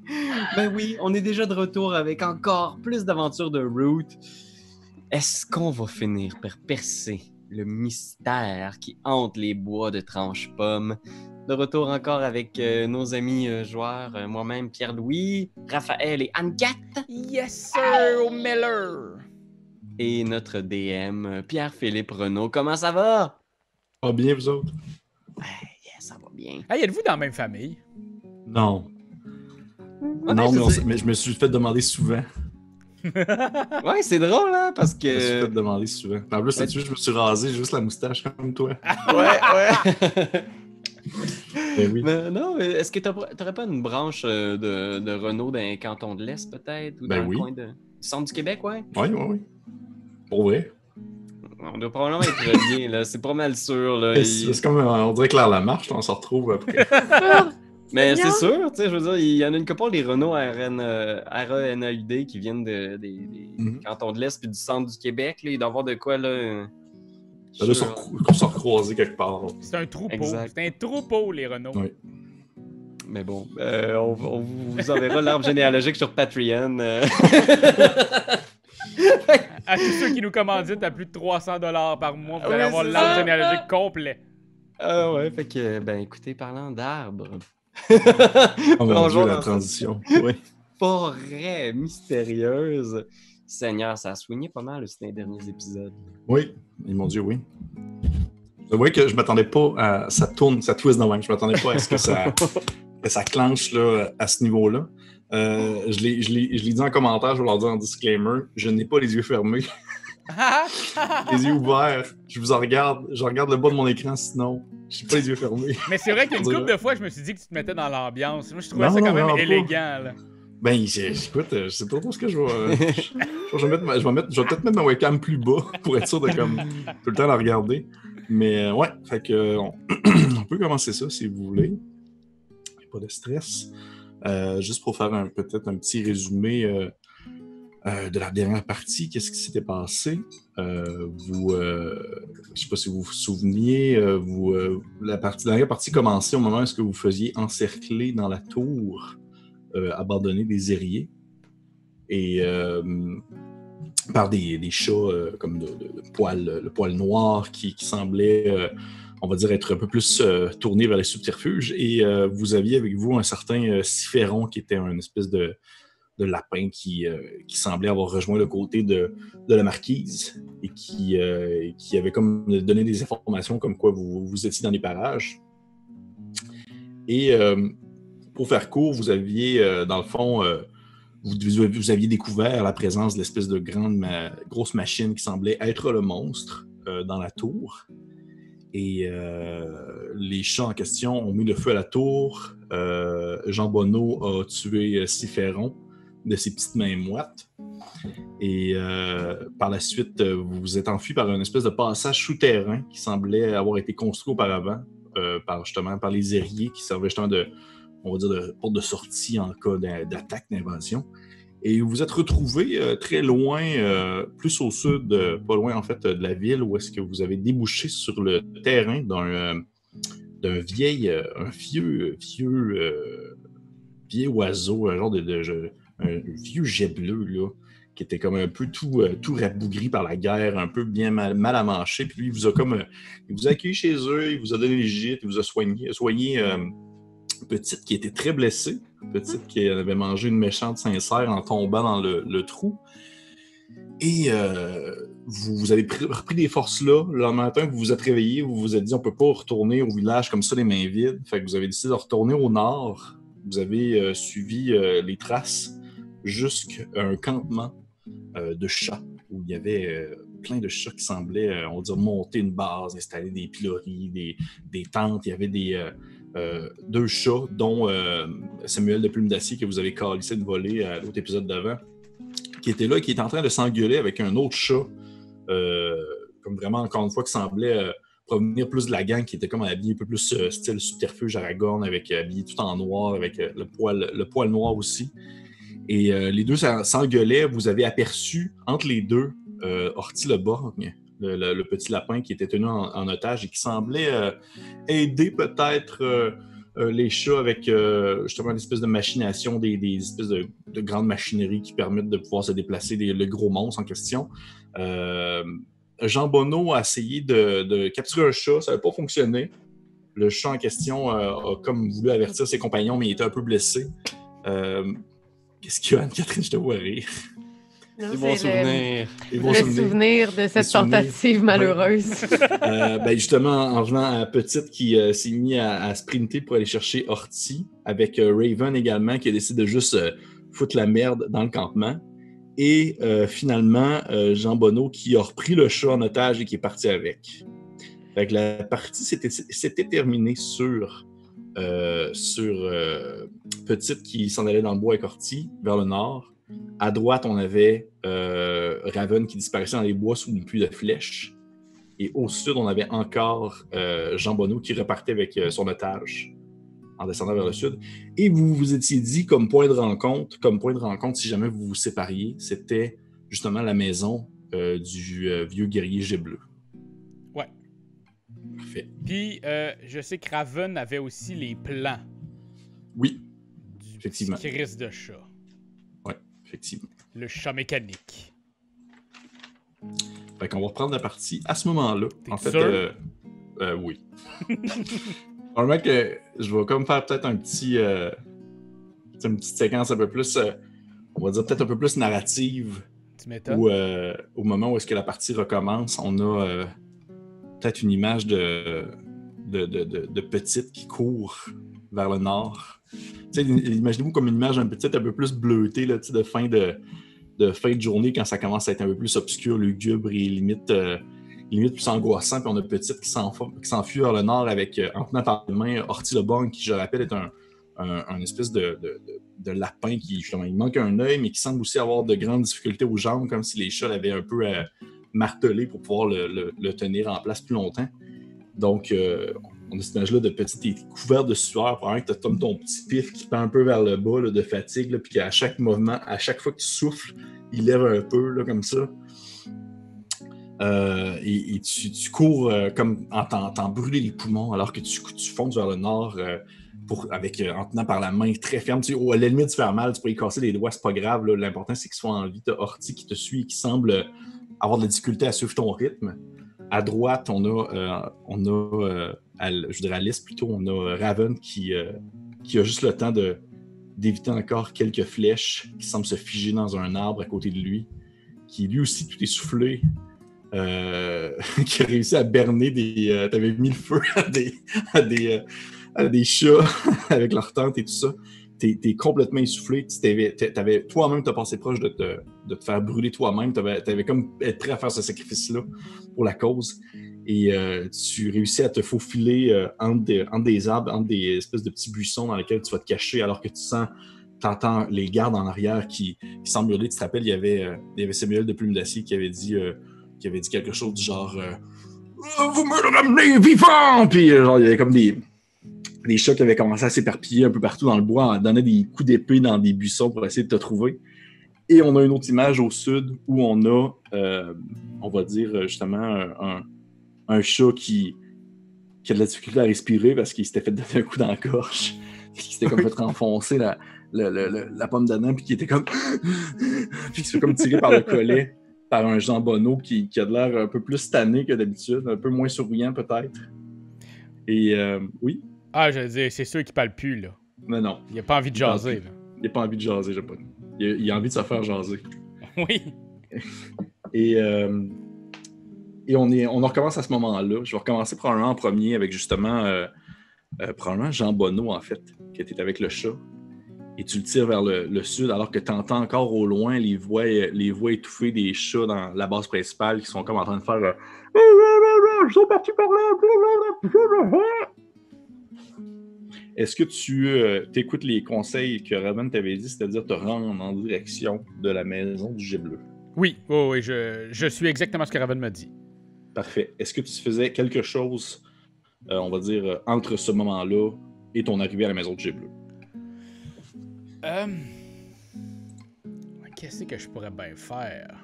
Ben oui, on est déjà de retour avec encore plus d'aventures de Root. Est-ce qu'on va finir par percer le mystère qui hante les bois de tranche-pomme? De retour encore avec euh, nos amis euh, joueurs, euh, moi-même, Pierre-Louis, Raphaël et Anne-Cat. Yes, sir, Miller! Et notre DM, Pierre-Philippe Renaud. Comment ça va? Pas bien, vous autres? Ben, yeah, ça va bien. Hey, êtes-vous dans la même famille? Non. Ouais, non, mais, on je me suis fait demander souvent. Ouais, c'est drôle, hein, parce Je me suis fait que... demander souvent. En plus, Ouais. je me suis rasé juste la moustache comme toi. Ouais, ouais. Ben oui. Mais non, mais est-ce que t'aurais pas une branche euh, de, de Renault dans les cantons de l'Est, peut-être? Ou Ben dans oui. le coin de... du centre du Québec, ouais? Oui, oui, oui. Pour vrai. On doit probablement être reliés, là. C'est pas mal sûr, là. C'est Il- comme, euh, on dirait Claire Lamarche, on s'en retrouve après. Mais c'est sûr, tu sais, je veux dire, il y en a une couple des Renault RN, euh, RENAUD qui viennent de- des, des Mhm. cantons de l'Est puis du centre du Québec, là. Il doit y avoir de quoi, là... euh, Ça doit se sur- recro- qu'on se recroiser quelque part. C'est un troupeau. C'est un troupeau, les Renault. Mais bon, euh, on, on vous enverra l'arbre généalogique sur Patreon. euh. À tous ceux qui nous commanditent à plus de 300 par mois, vous allez Ouais, avoir l'arbre généalogique complet. Ah ouais, fait que, ben écoutez, parlant d'arbres, Oh mon Bonjour, Dieu, la transition. Oui. forêt mystérieuse. Seigneur, ça a soigné pas mal aussi dans les derniers épisodes. Oui, et mon Dieu, oui. Vous voyez que je m'attendais pas à. Ça tourne, ça twist dans même. Je m'attendais pas à ce que ça, que ça clenche là, à ce niveau-là. Euh, je l'ai dit en commentaire, je vais leur dire en disclaimer. Je n'ai pas les yeux fermés, les yeux ouverts. Je vous en regarde. Je regarde le bas de mon écran, sinon, je n'ai pas les yeux fermés. Mais c'est vrai qu'une couple de fois, je me suis dit que tu te mettais dans l'ambiance. Moi, je trouvais Non, ça non, quand même vraiment pas. élégant. Là. Ben, écoute, euh, je sais pas trop ce que je vais. euh, je, je vais, mettre ma- je vais mettre- je vais peut-être mettre ma webcam plus bas pour être sûr de comme tout le temps la regarder. Mais euh, ouais, fait que on, on peut commencer ça si vous voulez. Pas de stress. Euh, juste pour faire peut-être un petit résumé euh, euh, de la dernière partie, qu'est-ce qui s'était passé? Euh, vous, euh, je sais pas si vous vous souveniez, vous, la, dernière partie commençait au moment où vous faisiez encercler dans la tour, abandonner des aériers. Et par des, des chats comme le poil noir qui, semblait, on va dire, être un peu plus tourné vers les subterfuges. Et vous aviez avec vous un certain Ciphéron qui était un espèce de, de lapin qui, euh, semblait avoir rejoint le côté de, la marquise et qui, euh, qui avait comme donné des informations comme quoi vous, vous étiez dans les parages. Et euh, pour faire court, vous aviez, euh, dans le fond, euh, vous, vous- aviez découvert la présence de l'espèce de grande grosse machine qui semblait être le monstre dans la tour. Et les chats en question ont mis le feu à la tour. Jean Bonneau a tué Ciphéron de ses petites mains moites. Et euh, par la suite, euh, vous vous êtes enfui par une espèce de passage souterrain qui semblait avoir été construit auparavant euh, par justement par les aériers qui servaient justement de, on va dire, de porte de sortie en cas d'a- d'attaque, d'invasion. Et vous vous êtes retrouvé très loin, plus au sud, pas loin en fait de la ville, où est-ce que vous avez débouché sur le terrain d'un d'un vieil, un vieux, vieux, oiseau, un genre de, un vieux jet bleu là, qui était comme un peu tout, euh, tout rabougri par la guerre, un peu bien mal, mal à mancher. Puis lui, il vous a comme, euh, il vous a accueilli chez eux, il vous a donné les gîtes, il vous a soigné, soigné euh, petite qui était très blessée, petite qui avait mangé une méchante sincère en tombant dans le, trou. Et euh, vous, vous avez pris- repris des forces là. Le matin, vous vous êtes réveillé, vous vous êtes dit on peut pas retourner au village comme ça les mains vides. Fait que vous avez décidé de retourner au nord. Vous avez suivi les traces jusqu'à un campement euh, de chats où il y avait euh, plein de chats qui semblaient, euh, on va dire, monter une base, installer des pilories, des, des tentes. Il y avait des, deux chats, dont Samuel de Plume d'Acier, que vous avez calissé de voler à l'autre épisode d'avant, qui était là, qui était en train de s'engueuler avec un autre chat, comme vraiment, encore une fois, qui semblait provenir plus de la gang, qui était comme habillé un peu plus style subterfuge Aragorn, avec habillé tout en noir, avec le, poil, le poil noir aussi. Et euh, les deux s'en- s'engueulaient. Vous avez aperçu entre les deux euh, Horty le Borgne, le, petit lapin qui était tenu en, otage et qui semblait euh, aider peut-être euh, les chats avec justement une espèce de machination, des, espèces de, de grandes machineries qui permettent de pouvoir se déplacer, des, le gros monstre en question. Jean Bonneau a essayé de, de capturer un chat, ça n'a pas fonctionné. Le chat en question a comme voulu avertir ses compagnons, mais il était un peu blessé. Qu'est-ce qu'il y a, Anne-Catherine? Je te vois rire. Bons c'est le- souvenirs. Le, bons souvenirs. souvenir de cette tentative malheureuse. Euh, ben justement, en revenant à Petite qui euh, s'est mis à, à sprinter pour aller chercher Horty, avec euh, Raven également qui a décidé de juste euh, foutre la merde dans le campement. Et euh, finalement, euh, Jean Bonneau qui a repris le chat en otage et qui est parti avec. Fait que la partie s'était s'était terminée sur, euh, sur euh, Petite qui s'en allait dans le bois avec Horty vers le nord. À droite, on avait euh, Raven qui disparaissait dans les bois sous une pluie de flèches. Et au sud, on avait encore Jean Bonneau qui repartait avec son otage en descendant vers le sud. Et vous vous étiez dit comme point de rencontre, comme point de rencontre, si jamais vous vous sépariez, c'était justement la maison du vieux guerrier Gébleu. Ouais. Puis, euh, je sais que Raven avait aussi les plans Oui, du Effectivement. Chris de chat. effectivement. Le chat mécanique. Fait qu'on va reprendre la partie à ce moment-là. En fait, sûr? euh, euh, oui. Probablement que je vais comme faire peut-être un petit, euh, une petite séquence un peu plus, euh, on va dire peut-être un peu plus narrative, Tu m'étonnes? où au moment où est-ce que la partie recommence, on a peut-être une image de, de, de, petite qui court vers le nord. Imaginez-vous comme une image un petit un peu plus bleutée là, de fin de, de fin de journée quand ça commence à être un peu plus obscur, lugubre et limite, euh, limite plus angoissant. Puis on a Petite qui s'enf- qui s'enfuit vers le nord avec, euh, en tenant par la main Horty Lebon, qui, je rappelle, est un, un, espèce de, de, lapin qui, justement, il manque un œil, mais qui semble aussi avoir de grandes difficultés aux jambes, comme si les chats l'avaient un peu euh, martelé pour pouvoir le, tenir en place plus longtemps. Donc, euh, on a cette image-là de petit, t'es couvert de sueur, probablement que t'as comme ton petit pif qui pend un peu vers le bas là, de fatigue, là, puis qu'à chaque mouvement, à chaque fois que tu souffles, il lève un peu, là, comme ça. Euh, et, tu, tu cours euh, comme en t'en brûler les poumons alors que tu, tu fonces vers le nord pour, avec, en tenant par la main très ferme. Tu oh, à la limite, tu faire mal, tu peux y casser les doigts, c'est pas grave. L'important, c'est qu'il soit en vie. T'as Horty qui te suit et qui semble avoir de la difficulté à suivre ton rythme. À droite, on a, euh, on a euh, je dirais à l'est plutôt, on a Raven qui, euh, qui a juste le temps de d'éviter encore quelques flèches qui semblent se figer dans un arbre à côté de lui, qui lui aussi tout essoufflé, qui a réussi à berner des. T'avais mis le feu à des, à des, à des chats avec leur tente et tout ça. T'es es complètement essoufflé. Toi-même, t'as passé proche de te, de te faire brûler toi-même. T'avais avais comme être prêt à faire ce sacrifice-là pour la cause. Et euh, tu réussis à te faufiler euh, entre, des, entre des arbres, entre des espèces de petits buissons dans lesquels tu vas te cacher alors que tu sens, t'entends les gardes en arrière qui, qui semblent hurler. Tu te rappelles, il y avait, euh, il y avait Samuel de Plume d'Acier qui avait dit, qui avait dit quelque chose du genre Vous me le ramenez vivant! Puis genre, il y avait comme des, des chats qui avaient commencé à s'éparpiller un peu partout dans le bois, à donner des coups d'épée dans des buissons pour essayer de te trouver. Et on a une autre image au sud où on a, euh, on va dire euh, justement, un, chat qui, qui a de la difficulté à respirer parce qu'il s'était fait donner un coup dans la. Puis qui s'était comme fait renfoncer la, la pomme d'Adam, puis qui était comme. puis qui se fait comme tirer par le collet par un Jean Bonneau qui, qui a de l'air un peu plus tanné que d'habitude, un peu moins souriant peut-être. Et euh, oui, Ah, je veux dire, c'est sûr qu'il parle plus, là. mais non, Il a pas envie de Il jaser, il n'a pas envie de jaser, j'ai pas. Il a, il a envie de se faire jaser. là. Oui. Et, euh, et on, est, on en recommence à ce moment-là. Je vais recommencer probablement en premier avec justement, euh, euh, probablement Jean Bonneau, en fait, qui était avec le chat. Et tu le tires vers le, le sud alors que tu entends encore au loin les voix, les voix étouffées des chats dans la base principale qui sont comme en train de faire euh, Ils sont partis par là! Est-ce que tu écoutes les conseils que Raven t'avait dit, c'est-à-dire te rendre en direction de la maison du jet bleu? Oui, oui, oui, je, je suis exactement ce que Raven m'a dit. Parfait. Est-ce que tu faisais quelque chose, euh, on va dire, euh, entre ce moment-là et ton arrivée à la maison de G Bleu? Euh... Qu'est-ce que je pourrais bien faire?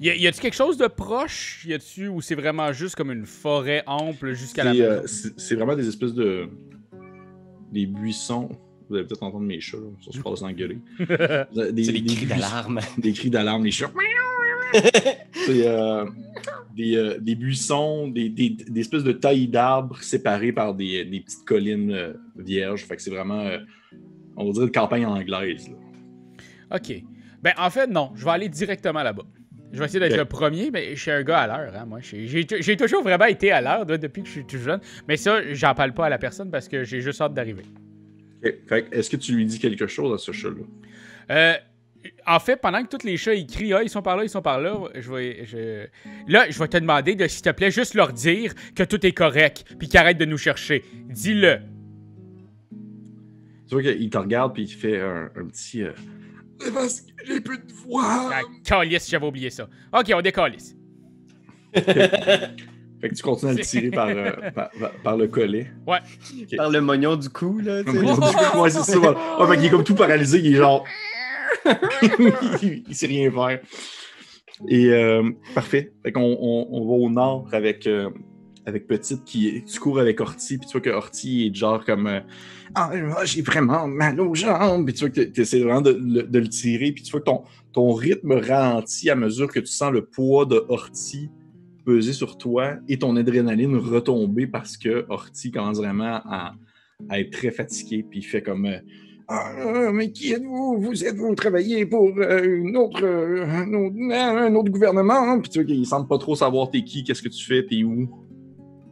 Y, a, y a-tu quelque chose de proche? Y a-tu ou c'est vraiment juste comme une forêt ample jusqu'à la maison? euh, c'est vraiment des espèces de. Des buissons. Vous allez peut-être entendre mes chats, là, ça se passe engueuler. Des, C'est les des cris d'alarme. Des cris d'alarme, les chats. C'est euh, des, euh, des buissons, des, des, des espèces de tailles d'arbres séparées par des, des petites collines euh, vierges. Fait que c'est vraiment, euh, on va dire, une campagne anglaise. là. OK. Ben, en fait, non. Je vais aller directement là-bas. Je vais essayer d'être le premier, mais je suis un gars à l'heure. Hein, moi, j'ai toujours vraiment été à l'heure depuis que je suis tout jeune. Mais ça, j'en parle pas à la personne parce que j'ai juste hâte d'arriver. Ok. Fait que est-ce que tu lui dis quelque chose à ce chat-là? Euh, en fait, pendant que tous les chats ils crient, ah, ils sont par là, ils sont par là, je vais, je... là, je vais te demander de, s'il te plaît, juste leur dire que tout est correct, puis qu'ils arrêtent de nous chercher. Dis-le. Tu vois qu'il te regarde puis il fait un, un petit. euh, C'est parce que j'ai plus de voix! Ah, calice, j'avais oublié ça. Ok, on décalisse. Fait que tu continues à le tirer par, euh, par, par- par le collet. Par le mognon du cou, là. tu sais. ouais, c'est ça. Ouais, fait qu'il est comme tout paralysé, il est genre. il, il sait rien faire. Et euh, parfait. Fait qu'on on, on va au nord avec, euh, avec Petite qui tu cours avec Horty, puis tu vois que Horty est genre comme euh, Ah, j'ai vraiment mal aux jambes. Puis tu vois que tu essaies vraiment de, le- tirer, puis tu vois que ton, ton rythme ralentit à mesure que tu sens le poids de Horty peser sur toi et ton adrénaline retomber parce que Horty commence vraiment à, être très fatigué, puis il fait comme euh, Ah, mais qui êtes-vous? Vous êtes-vous travaillez pour euh, une un, autre, un autre gouvernement Puis tu vois qu'il semble pas trop savoir t'es qui, qu'est-ce que tu fais, t'es où.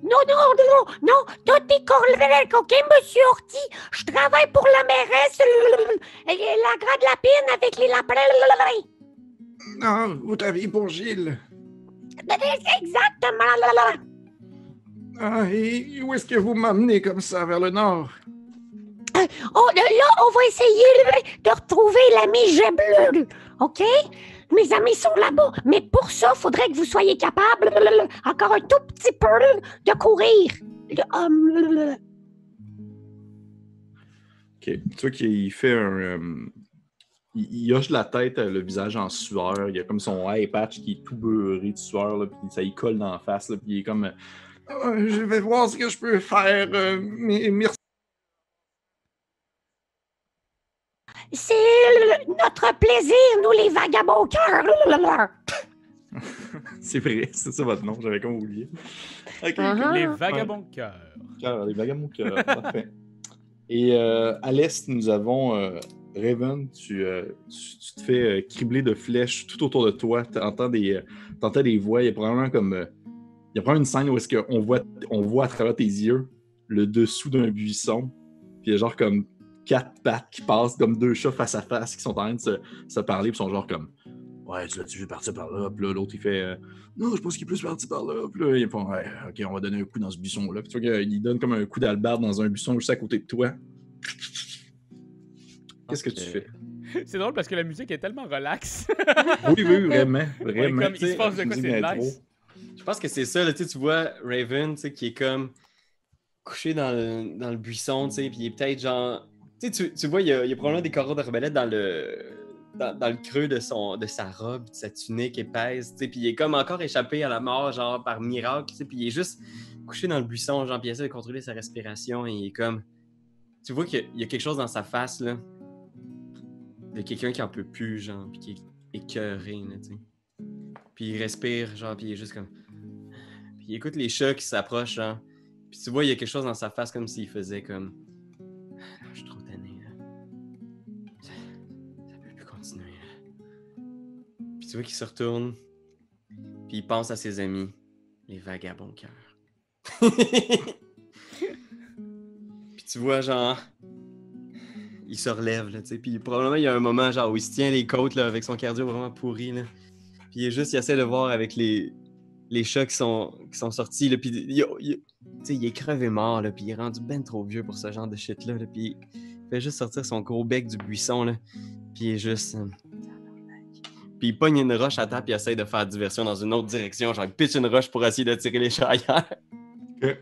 Non, non, non, non, tout est correct, ok, monsieur Horty? Je travaille pour la mairesse, et la grande lapine avec les lapins. Non, vous travaillez pour Gilles. Exactement. Ah, et où est-ce que vous m'amenez comme ça vers le nord? Oh, là, là, on va essayer de retrouver l'ami Jet Bleu, ok? Mes amis sont là-bas, mais pour ça, faudrait que vous soyez capable, encore un tout petit peu, de courir. Le- hum, Ok, tu vois qu'il fait un. euh, il, hoche la tête, euh, le visage en sueur. Il a comme son eye patch qui est tout beurré de sueur, là, puis ça y colle dans la face, là, puis il est comme. euh, je vais voir ce que je peux faire. euh, mais merci. C'est notre plaisir, nous les vagabonds cœurs. C'est vrai, c'est ça votre nom, j'avais comme oublié. Uh-huh. Les vagabonds de cœur. Cœur, les vagabonds cœur, parfait. Et euh, à l'est, nous avons euh, Raven. Tu, euh, tu, tu te fais euh, cribler de flèches tout autour de toi. Tu entends des, t'entends des voix. Il y a probablement comme. euh, il y a probablement une scène où est-ce qu'on voit, on voit à travers tes yeux le dessous d'un buisson. Puis il y a genre comme quatre pattes qui passent, comme deux chats face à face qui sont en train de se, se parler. Puis sont genre comme. Ouais, tu l'as-tu vu partir par là? Puis là, l'autre, il fait. euh, non, je pense qu'il est plus parti par là. Puis là, ils font, ouais, ok, on va donner un coup dans ce buisson-là. Puis tu vois qu'il donne comme un coup d'albarde dans un buisson juste à côté de toi. Qu'est-ce que tu fais? C'est drôle parce que la musique est tellement relax. Oui, oui, vraiment. Vraiment. comme il se passe de quoi, c'est nice. Je pense que c'est ça, là, tu vois Raven, tu sais, qui est comme couché dans le, dans le buisson, tu sais, puis il est peut-être genre... Tu tu, vois, il y, a, probablement des coraux d'arbalète dans le, dans, le creux de, son, de sa robe, de sa tunique épaisse, puis il est comme encore échappé à la mort, genre, par miracle, puis il est juste couché dans le buisson, genre, puis il essaie de contrôler sa respiration, et il est comme... Tu vois qu'il y a- il y a quelque chose dans sa face, là, de quelqu'un qui en peut plus, genre, puis qui est écœuré, là, tu sais. Puis il respire, genre, puis il est juste comme... Puis il écoute les chats qui s'approchent, genre. Puis tu vois, il y a quelque chose dans sa face comme s'il faisait comme. Puis tu vois qu'il se retourne. Puis il pense à ses amis, les vagabonds cœurs. puis tu vois, genre. Il se relève, là, tu sais. Puis probablement, il y a un moment, genre, où il se tient les côtes, là, avec son cardio vraiment pourri, là. Puis il est juste, il essaie de voir avec les, les chats qui sont, qui sont sortis. Là, puis il, il- est crevé mort, là, puis il est rendu ben trop vieux pour ce genre de shit-là. Là, puis il fait juste sortir son gros bec du buisson. Là, puis il est juste. euh, puis il pogne une roche à terre, puis il de faire diversion dans une autre direction. Genre, il pitch une roche pour essayer de tirer les chats ailleurs. C'est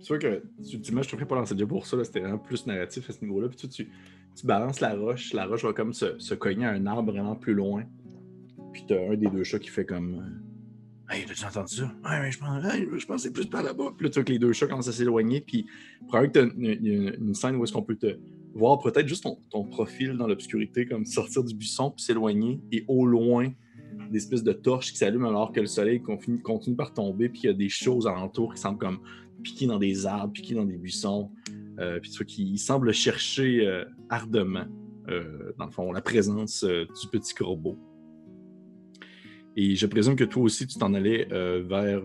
sûr que tu, tu, je te ferais pas lancer déjà pour ça, c'était vraiment plus narratif à ce niveau-là. Puis tu, balances la roche, la roche va comme se, cogner à un arbre vraiment plus loin. Puis t'as un des deux chats qui fait comme. Hey, t'as-tu entendu ça? Ouais, mais je pense, hey, je pense que c'est plus par là-bas. Puis là, tu vois que les deux chats commencent à s'éloigner. Puis, probablement que t'as une- une scène où est-ce qu'on peut te voir peut-être juste ton, profil dans l'obscurité, comme sortir du buisson puis s'éloigner. Et au loin, des espèces de torches qui s'allument alors que le soleil continue, par tomber. Puis il y a des choses alentour qui semblent comme piquer dans des arbres, piquer dans des buissons. Euh, puis tu vois qu'il semble chercher euh, ardemment, euh, dans le fond, la présence euh, du petit corbeau. Et je présume que toi aussi, tu t'en allais vers,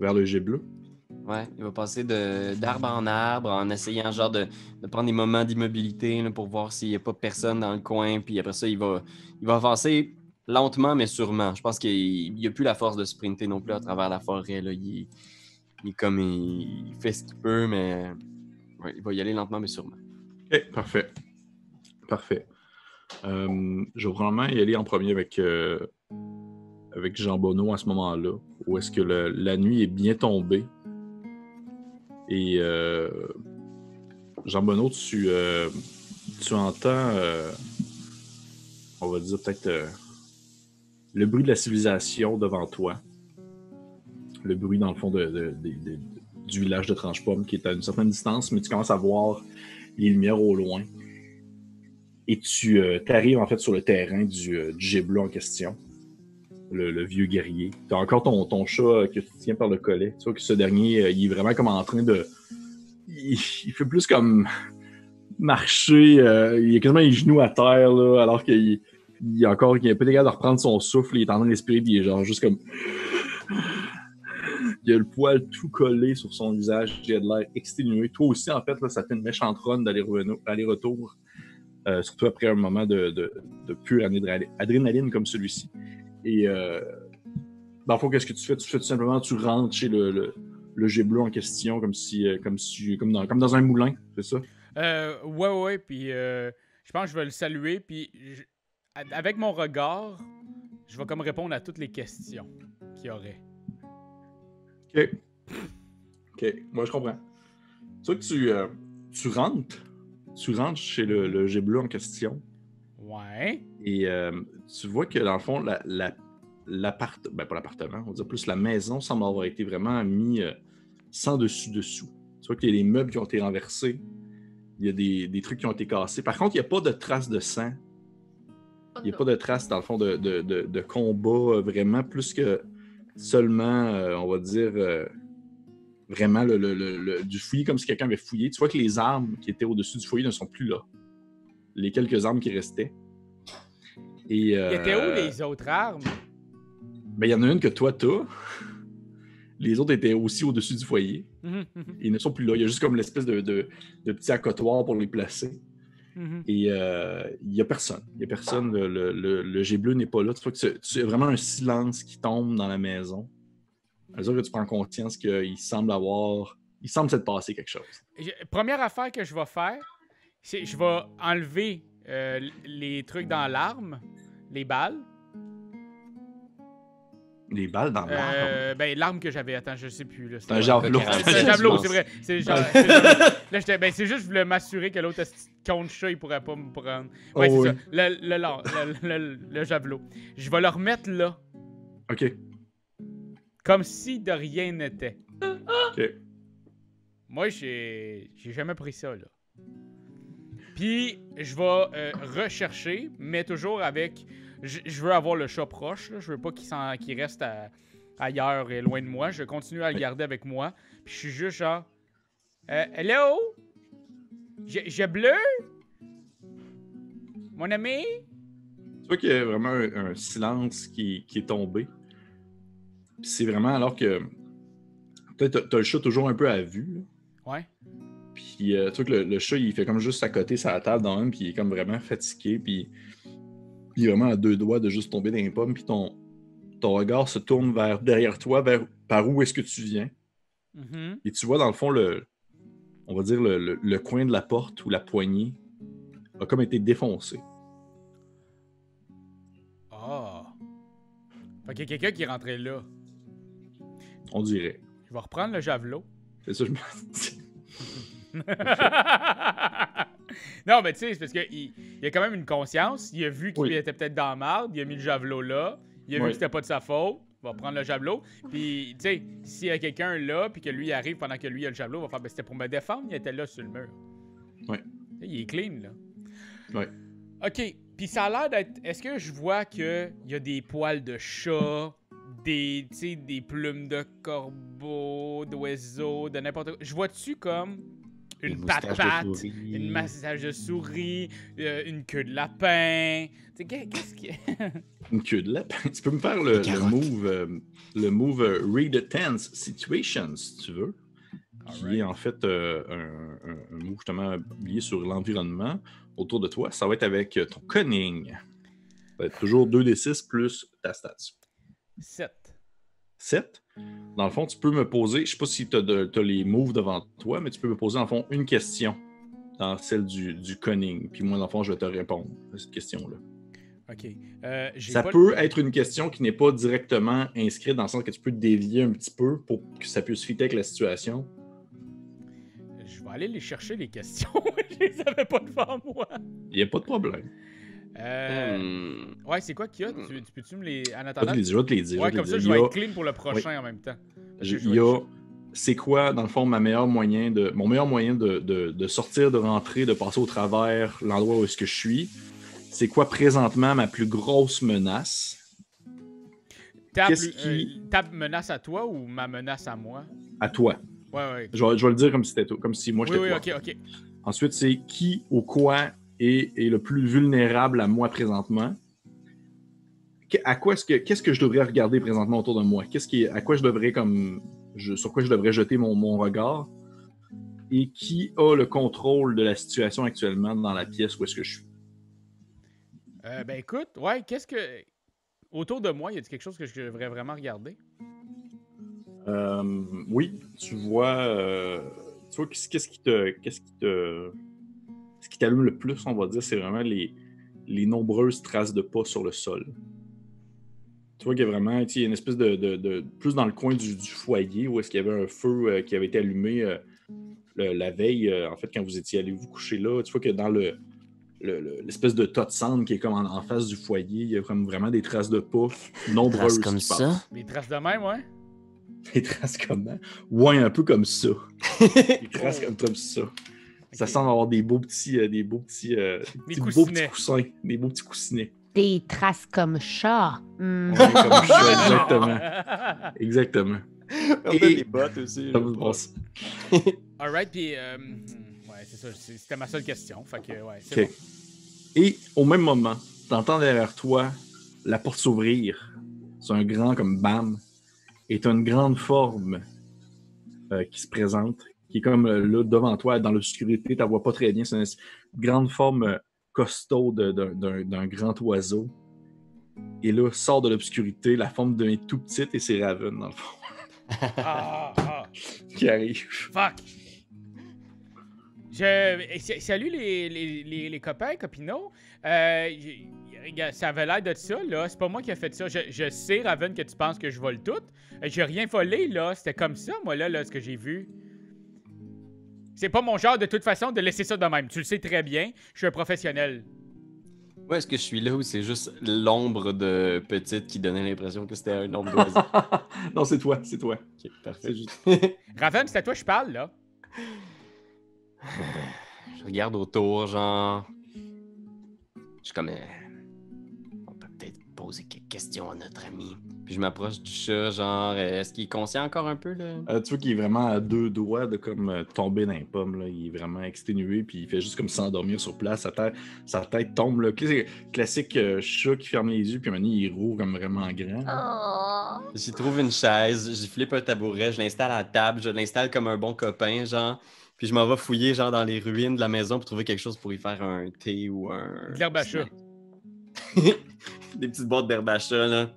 vers le jet bleu? Ouais, il va passer d'arbre en arbre en essayant genre de, de prendre des moments d'immobilité pour voir s'il n'y a pas personne dans le coin. Puis après ça, il va, il va avancer lentement mais sûrement. Je pense qu'il n'a plus la force de sprinter non plus à travers la forêt. Là. Il, il comme il, fait ce qu'il peut, mais il va y aller lentement mais sûrement. Ok, parfait. Parfait. Euh, je vais probablement y aller en premier avec, euh, avec Jean Bonneau à ce moment-là, où est-ce que la nuit est bien tombée. Et euh, Jean Bonneau, tu, euh, tu entends, euh, on va dire peut-être euh, le bruit de la civilisation devant toi. Le bruit, dans le fond, du village de Tranche-Pomme qui est à une certaine distance, mais tu commences à voir les lumières au loin. Et tu arrives en fait sur le terrain du, euh, en question, le, vieux guerrier. Tu as encore ton, ton chat euh, que tu tiens par le collet. Tu vois que ce dernier, euh, il est vraiment comme en train de. Il, fait plus comme marcher. euh, il est quasiment les genoux à terre, là, alors qu'il il est encore un peu capable de reprendre son souffle. Il est en train de il est genre juste comme. Il a le poil tout collé sur son visage. Il a de l'air exténué. Toi aussi, en fait, là, ça fait une méchante run d'aller-retour. Surtout après un moment de, de, de pure adrénaline comme celui-ci. Et euh, dans le fond, qu'est-ce que tu fais? Tu fais tout simplement, tu rentres chez le, le, le jet bleu en question, comme si, euh, comme si, comme dans, comme dans un moulin, c'est ça? Euh, ouais, ouais, puis euh, je pense que je vais le saluer, puis je- avec mon regard, je vais comme répondre à toutes les questions qu'il y aurait. Ok. Ok, moi je comprends. Tu vois que tu, euh, tu rentres, tu rentres chez le, le jet bleu en question, Ouais. Et euh, tu vois que dans le fond, la, ben pas l'appartement, on va dire plus la maison semble avoir été vraiment mis euh, sans dessus-dessous. Tu vois qu'il y a des meubles qui ont été renversés, il y a des, des trucs qui ont été cassés. Par contre, il n'y a pas de traces de sang, il n'y a pas de traces, dans le fond, de, de, de- de combat, euh, vraiment, plus que seulement, euh, on va dire, vraiment le, le- le- du fouillis comme si quelqu'un avait fouillé. Tu vois que les armes qui étaient au-dessus du foyer ne sont plus là. Les quelques armes qui restaient. Et, Il euh, était où les autres armes? ben, il y en a une que toi, t'as. Les autres étaient aussi au-dessus du foyer. Mhm, Ils ne sont plus là. Il y a juste comme l'espèce de, de, de petit accotoir pour les placer. mhm. Et euh, il n'y a personne. Il n'y a personne. Le, le, le- le jet bleu n'est pas là. Tu vois que c'est c'est vraiment un silence qui tombe dans la maison. À mesure que tu prends conscience qu'il semble avoir. Il semble s'être passé quelque chose. Je- Première affaire que je vais faire, c'est je vais enlever euh, les trucs dans l'arme, les balles. Les balles dans. Euh, ben, l'arme que j'avais, attends, je sais plus. C'est un javelot. C'est un javelot, c'est vrai. C'est genre-. Là, j'étais- ben, c'est juste, je voulais m'assurer que l'autre de chat, il pourrait pas me prendre. Ouais, Oh, c'est oui. ça. Le, le, le, le- le- le javelot. Je vais le remettre là, Ok. comme si de rien n'était. Ok. Moi, j'ai j'ai jamais pris ça, là. Puis, je vais euh, rechercher, mais toujours avec... Je veux avoir le chat proche, là. Je veux pas qu'il reste à- ailleurs et loin de moi. Je continue à le garder avec moi. Puis, je suis juste genre... Euh, hello? J'ai bleu? Mon ami? Tu vois qu'il y a vraiment un, un silence qui, qui est tombé. C'est vraiment alors que. Peut-être tu as le chat toujours un peu à vue. là. Ouais. Puis euh, tu vois que le, le chat, il fait comme juste à côté sa table dans un, puis il est comme vraiment fatigué, puis il est vraiment à deux doigts de juste tomber dans les pommes, puis ton, ton regard se tourne vers derrière toi, vers par où est-ce que tu viens. Mhm. Et tu vois dans le fond le, on va dire le, le- le coin de la porte ou la poignée a comme été défoncé. Ah. Fait qu'il y a quelqu'un qui est rentré là. On dirait. Je vais reprendre le javelot. C'est ça que je me dis. non, mais tu sais, c'est parce qu'il il a quand même une conscience. Il a vu qu'il Oui. était peut-être dans la marde. Il a mis le javelot là. Il a vu Oui. que c'était pas de sa faute. va prendre le javelot. Puis, tu sais, s'il y a quelqu'un là, puis que lui arrive pendant que lui il a le javelot, il va faire, ben, c'était pour me défendre, il était là sur le mur. Sais, Il est clean, là. Ouais. OK. Puis ça a l'air d'être. Est-ce que je vois qu'il y a des poils de chat, des, des plumes de corbeau, d'oiseau, de n'importe quoi? Je vois-tu comme une patate, une massage de souris, euh, une queue de lapin? Tu sais, qu'est- qu'est-ce qui. Une queue de lapin. Tu peux me faire le, move, euh, le move euh, Read a Tense Situation, si tu veux. Qui est en fait euh, un, un- un move justement lié sur l'environnement autour de toi. Ça va être avec ton cunning. Ça va être toujours 2d6 plus ta stats. 7. 7. Dans le fond, tu peux me poser, je ne sais pas si tu as, les moves devant toi, mais tu peux me poser, en fond, une question dans celle du, du cunning. Puis moi, dans le fond, je vais te répondre à cette question-là. OK. Euh, Ça peut être une question qui n'est pas directement inscrite dans le sens que tu peux dévier un petit peu pour que ça puisse fitter avec la situation. Je vais aller les chercher, les questions. je les avais pas devant moi. Il n'y a pas de problème. Euh, Hmm. Ouais, c'est quoi qu'il y a? Tu, tu peux-tu me les. En Je vais attendant. te les dire, je vais te les dire. Ouais, comme ça, je vais être clean pour le prochain en même temps. Je Il y a, c'est quoi, dans le fond, ma meilleure moyen de, mon meilleur moyen de, de- de sortir, de rentrer, de passer au travers l'endroit où est-ce que je suis? C'est quoi présentement ma plus grosse menace? Ta, plus- qui- euh, ta menace à toi ou ma menace à moi? À toi. Ouais, ouais. Je vais, je vais le dire comme si, c'était toi- comme si moi Oui, j'étais oui, toi. ok, ok. Ensuite, c'est qui ou quoi est, est le plus vulnérable à moi présentement? À quoi est-ce que qu'est-ce que je devrais regarder présentement autour de moi? Qu'est-ce qui à quoi je devrais comme je- sur quoi je devrais jeter mon, mon regard? Et qui a le contrôle de la situation actuellement dans la pièce où est-ce que je suis? Euh, ben écoute, ouais, qu'est-ce que. Autour de moi, y a quelque chose que je devrais vraiment regarder? Euh, oui, tu vois, euh, tu vois qu'est-ce qui te, qu'est-ce qui te, ce qui t'allume le plus, on va dire, c'est vraiment les, les nombreuses traces de pas sur le sol. Tu vois qu'il y a vraiment, tu sais, il y a une espèce de, de- de- plus dans le coin du, du foyer où est-ce qu'il y avait un feu euh, qui avait été allumé euh, le- la veille, euh, en fait, quand vous étiez allé vous coucher là. Tu vois que dans le le- le- l'espèce de tas de cendre qui est comme en, en face du foyer, il y a comme vraiment des traces de pas nombreuses. Traces comme qui passent. ça? Des traces de même, ouais? Des traces comment? Ouais, un peu comme ça. Des traces comme, comme ça. Ça Ok. semble avoir des beaux petits, euh, des beaux petits, euh, des Des petits- beaux coussinets. petits coussins, des beaux petits coussinets. Des traces comme chat. Hmm. Ouais, comme ça, exactement. Exactement. On Et- a des bottes aussi. Ça vous passe. Alright, puis. euh, hmm, ouais, c'est ça. C'était ma seule question. Fait que, ouais, c'est Ok. Et au même moment, t'entends derrière toi la porte s'ouvrir. C'est un grand comme bam. Et t'as une grande forme euh, qui se présente, qui est comme euh, là devant toi, dans l'obscurité, tu vois pas très bien. C'est une grande forme euh, costaud d'un- d'un d'un grand oiseau. Et là, sort de l'obscurité, la forme devient tout petite et c'est Raven, dans le fond, bon. Ah, ah, qui arrive. fuck! Je... eh, sa- Salut les, les, les, les copains, copinots. Euh, ça avait l'air de ça, là. C'est pas moi qui ai fait ça. Je, je sais, Raven, que tu penses que je vole tout. J'ai rien volé, là. C'était comme ça, moi, là, là, ce que j'ai vu. C'est pas mon genre, de toute façon, de laisser ça de même. Tu le sais très bien. Je suis un professionnel. Où est-ce que je suis là ou c'est juste l'ombre de petite qui donnait l'impression que c'était un ombre d'oiseau? non, c'est toi, c'est toi. Ok, parfait. Juste- Raven, c'est à toi que je parle, là. Je regarde autour, genre. Je suis comme. euh, On peut peut-être poser quelques questions à notre ami. Puis je m'approche du chat, genre. Est-ce qu'il est conscient encore un peu, là? Euh, tu vois qu'il est vraiment à deux doigts de comme euh, tomber dans les pommes. Là. Il est vraiment exténué, puis il fait juste comme s'endormir sur place. Sa tête, sa tête tombe. Là. Classique, classique euh, chat qui ferme les yeux, puis maintenant il roule comme vraiment grand. Oh. J'y trouve une chaise, j'y flippe un tabouret, je l'installe à la table, je l'installe comme un bon copain, genre. Puis je m'en vais fouiller, genre, dans les ruines de la maison pour trouver quelque chose pour y faire un thé ou un. De l'herbe à chat. Des petites boîtes d'herbe à chat, là.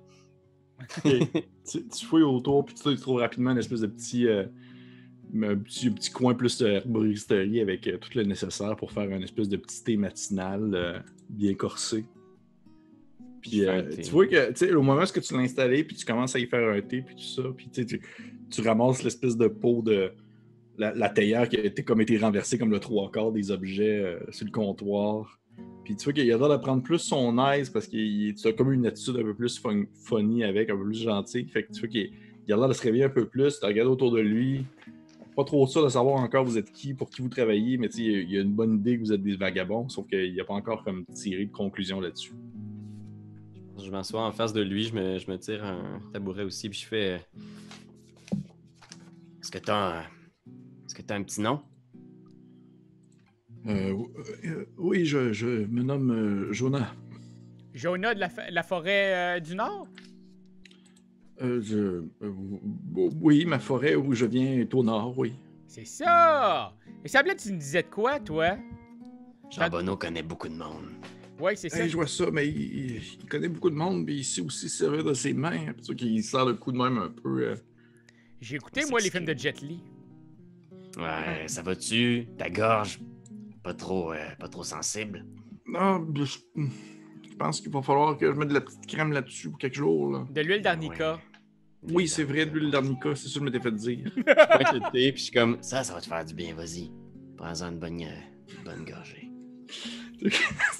tu, tu fouilles autour, puis tu, tu trouves rapidement une espèce de petit, euh, un petit, un petit coin plus de herboristerie avec euh, tout le nécessaire pour faire une espèce de petit thé matinal euh, bien corsé. Puis euh, tu vois que, tu sais, au moment où tu l'as installé, puis tu commences à y faire un thé, puis tout ça, puis tu, ramasses l'espèce de pot de la, la théière qui a été comme été renversée comme le trois quarts des objets euh, sur le comptoir. Puis tu vois qu'il a l'air de prendre plus son aise parce qu'il as comme une attitude un peu plus fun- funny avec, un peu plus gentil. Fait que tu vois qu'il il a l'air de se réveiller un peu plus, tu regardes autour de lui. Pas trop sûr de savoir encore vous êtes qui, pour qui vous travaillez, mais tu il y a- a une bonne idée que vous êtes des vagabonds, sauf qu'il n'a pas encore comme tiré de conclusion là-dessus. Je m'assois en face de lui, je me, tire un tabouret aussi, puis je fais. Est-ce que t'as un. Est-ce que t'as un petit nom? Euh, euh, oui, je, je me nomme euh, Jonah. Jonah de la, la forêt euh, du Nord? Euh, je, euh, oui, ma forêt où je viens est au nord, oui. C'est ça! Et ça tu me disais de quoi, toi? Jean Bonneau connaît beaucoup de monde. Ouais, c'est ça. Hey, je vois ça, mais il, connaît beaucoup de monde, puis il sait aussi se servir de ses mains. C'est sûr qu'il sert le coup de même un peu. euh, J'ai écouté, moi, les films de Jet Li. Ouais, ça va-tu? Ta gorge? Pas trop, euh, pas trop sensible? Non, je, je pense qu'il va falloir que je mette de la petite crème là-dessus pour quelques jours. Là. De l'huile d'arnica. Ouais. Oui, c'est vrai, de l'huile d'arnica, c'est ça que je m'étais fait dire. Je pointe le thé, puis je suis comme. Ça, ça va te faire du bien, vas-y. Prends-en une bonne, euh, une bonne gorgée. tu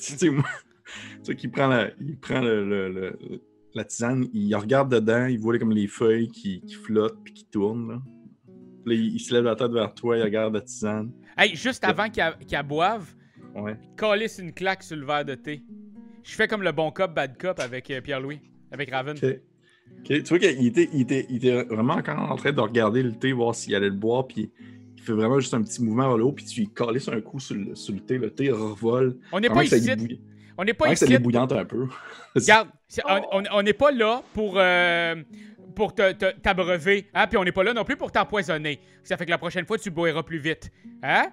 sais, moi, tu sais qu'il prend, la, il prend le, le- le- la tisane, il regarde dedans, il voit comme les feuilles qui, qui flottent puis qui tournent. Là. Puis là, il, il se lève la tête vers toi, il regarde la tisane. Hey, juste avant qu'il qu'il boive, Ouais. calisse une claque sur le verre de thé. Je fais comme le bon cop, bad cop avec euh, Pierre-Louis, avec Raven. Tu vois qu'il était, il était, il était vraiment encore en train de regarder le thé, voir s'il allait le boire, puis il fait vraiment juste un petit mouvement vers le haut, puis tu lui un coup sur le, sur le thé, le thé revole. On n'est pas ici. On n'est pas que ça ici. l'ébouillante un peu? Regarde, on n'est pas là pour, euh, pour te- te- t'abreuver, hein? Puis on n'est pas là non plus pour t'empoisonner. Ça fait que la prochaine fois, tu boiras plus vite. Hein?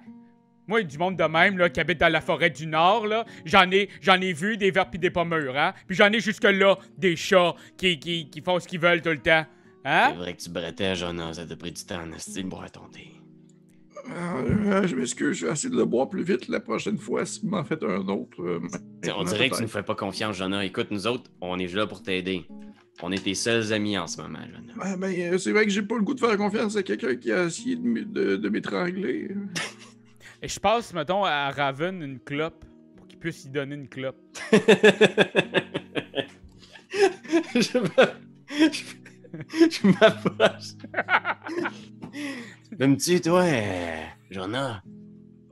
Moi, il y a du monde de même, là, qui habite dans la forêt du Nord, là. J'en ai, j'en ai vu des vers pis des pommures, hein? Puis j'en ai jusque-là des chats qui, qui, qui font ce qu'ils veulent tout le temps. C'est Hein? vrai que tu brettais, Jonas, ça t'a pris du temps boire ton thé. Euh, je m'excuse, je vais essayer de le boire plus vite la prochaine fois si vous m'en faites un autre. euh, on dirait que tu nous fais pas confiance, Jonas. Écoute, nous autres, on est là pour t'aider. On est tes seuls amis en ce moment, Jonas. Ouais, ben, euh, c'est vrai que j'ai pas le goût de faire confiance à quelqu'un qui a essayé de, m- de- de m'étrangler. Et je passe, mettons, à Raven une clope pour qu'il puisse y donner une clope. je me- je- je m'approche. M'aimes-tu, toi, euh, Jonas?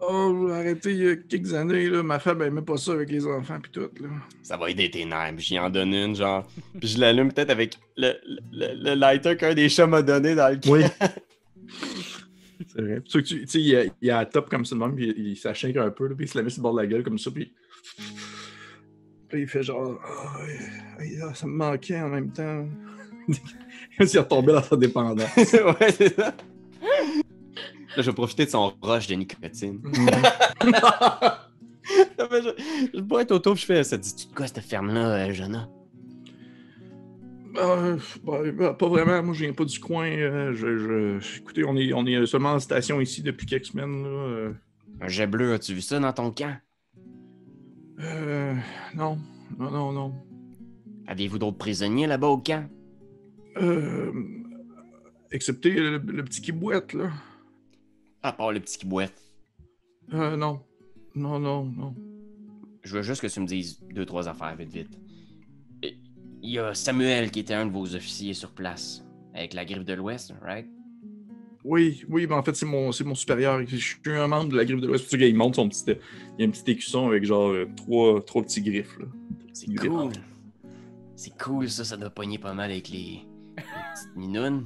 Oh, arrêtez il y a quelques années, là, ma femme aimait pas ça avec les enfants pis tout. Là. Ça va aider tes nerfs. J'y en donne une, genre. Puis je l'allume peut-être avec le, le, le lighter qu'un des chats m'a donné dans le camp. Oui. c'est vrai. Puis, tu sais, tu tu sais, il y a, il a la top comme ça de même, puis il, il s'achèque un peu, là, puis il se la met sur le bord de la gueule comme ça, puis. Puis il fait genre. Ah, ah, ça me manquait en même temps. Comme s'il retombait dans sa dépendance. ouais, c'est ça. Là, je vais profiter de son rush de nicotine. Non, mais je, je bois être puis je fais ça. Dis-tu de quoi cette ferme-là, euh, Jonas? Euh, bah, bah, pas vraiment, moi je viens pas du coin. euh, je, je- Écoutez, on est, on est seulement en station ici depuis quelques semaines. Là. euh. Un jet bleu, as-tu vu ça dans ton camp? Euh, non, non, non, non. Aviez-vous d'autres prisonniers là-bas au camp? Euh, excepté le, le petit qui boite, là. À part le petit qui boite. Euh, non. Non, non, non. Je veux juste que tu me dises deux, trois affaires vite, vite. Et Il y a Samuel qui était un de vos officiers sur place, avec la griffe de l'Ouest, right? Oui, oui, mais en fait, c'est mon, c'est mon supérieur. Je suis un membre de la griffe de l'Ouest. Ça qu'il monte son petit. Il y a un petit écusson avec genre euh, trois, trois petits griffes. C'est cool. C'est cool, ça, ça doit pogner pas mal avec les, les petites minounes.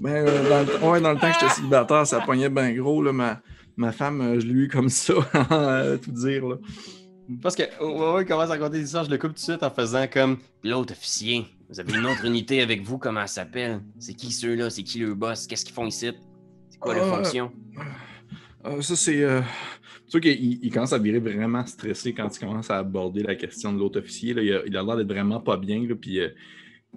Ben, euh, dans, le, temps- ouais, dans le temps que j'étais célibataire, ça pognait bien gros, là. Ma, ma femme, euh, je l'ai eu comme ça, à tout dire, là. Parce que, ouais, ouais, il commence à raconter des histoires, je le coupe tout de suite en faisant comme l'autre officier. Vous avez une autre unité avec vous, comment elle s'appelle? C'est qui ceux-là? C'est qui le boss? Qu'est-ce qu'ils font ici? C'est quoi leur Ah, fonction? Euh, ça, c'est. Euh... Tu vois qu'il il commence à virer vraiment stressé quand il commence à aborder la question de l'autre officier. Là. Il, a, l'air d'être vraiment pas bien. Là, puis, euh,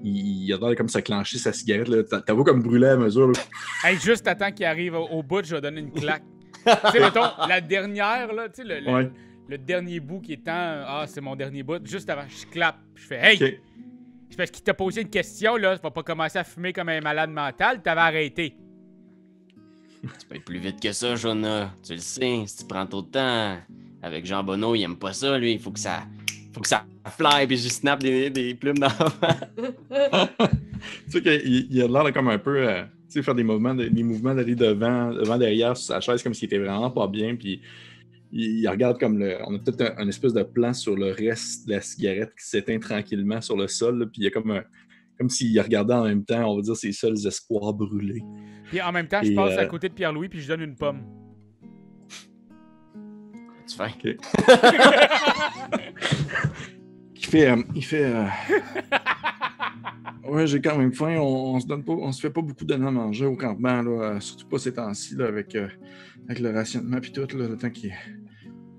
il, il a l'air de comme se clencher sa cigarette. là. T'as t'as vu comme brûler à mesure. là. Hey, juste attends qu'il arrive au, au bout, je vais donner une claque. tu sais, mettons, la dernière, là, tu sais, le, le- Ouais. le dernier bout qui est en. Ah, c'est mon dernier bout. Juste avant, je clappe. Je fais Hey! Ok. C'est parce qu'il t'a posé une question, là. Tu vas pas commencer à fumer comme un malade mental. T'avais arrêté. Tu peux être plus vite que ça, Jonah. Tu le sais, si tu prends trop de temps avec Jean Bonneau, il aime pas ça, lui. Il faut que ça. Faut que ça fly, puis je snap des, des plumes dans Tu sais qu'il il a l'air de comme un peu. euh, tu sais, faire des mouvements, de- des mouvements d'aller devant, devant, derrière sur sa chaise, comme s'il était vraiment pas bien. Puis il, il regarde comme le. On a peut-être un, un espèce de plan sur le reste de la cigarette qui s'éteint tranquillement sur le sol. là, puis il y a comme un. Comme s'il regardait en même temps, on va dire, ses seuls espoirs brûlés. Puis en même temps, je passe à euh, côté de Pierre-Louis puis je donne une pomme. Tu fais. Il fait. euh, il fait euh, Ouais, j'ai quand même faim. On, on se donne pas, on se fait pas beaucoup donner à manger au campement, là, euh, surtout pas ces temps-ci, avec, euh, avec le rationnement puis tout, là, le temps qu'ils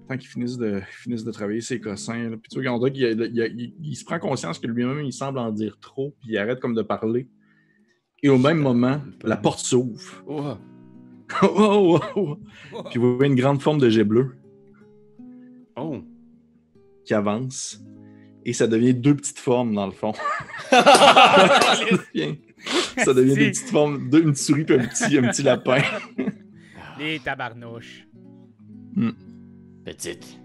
qu'ils finissent de, finissent de travailler ses cossins. Puis tu vois, on dirait qu'il il- il- il- il se prend conscience que lui-même, il semble en dire trop, puis il arrête comme de parler. Et au même moment, la porte s'ouvre. Oh, oh, oh, oh. Puis vous voyez une grande forme de jet bleu oh. qui avance. Et ça devient deux petites formes, dans le fond. ça devient, ça devient des petites formes, deux, une souris et un petit, un petit lapin. Les tabarnouches. Petite.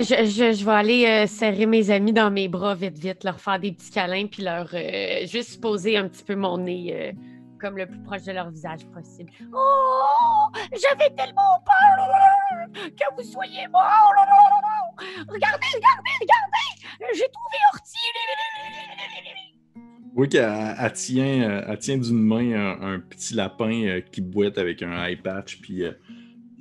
Je, je- je vais aller euh, serrer mes amis dans mes bras vite, vite, leur faire des petits câlins, puis leur euh, juste poser un petit peu mon nez euh, comme le plus proche de leur visage possible. Oh, j'avais tellement peur que vous soyez mort. Regardez, regardez, regardez. J'ai trouvé Horty. Oui, qu'elle elle tient, euh, elle tient d'une main un, un petit lapin euh, qui boite avec un eye patch, puis euh,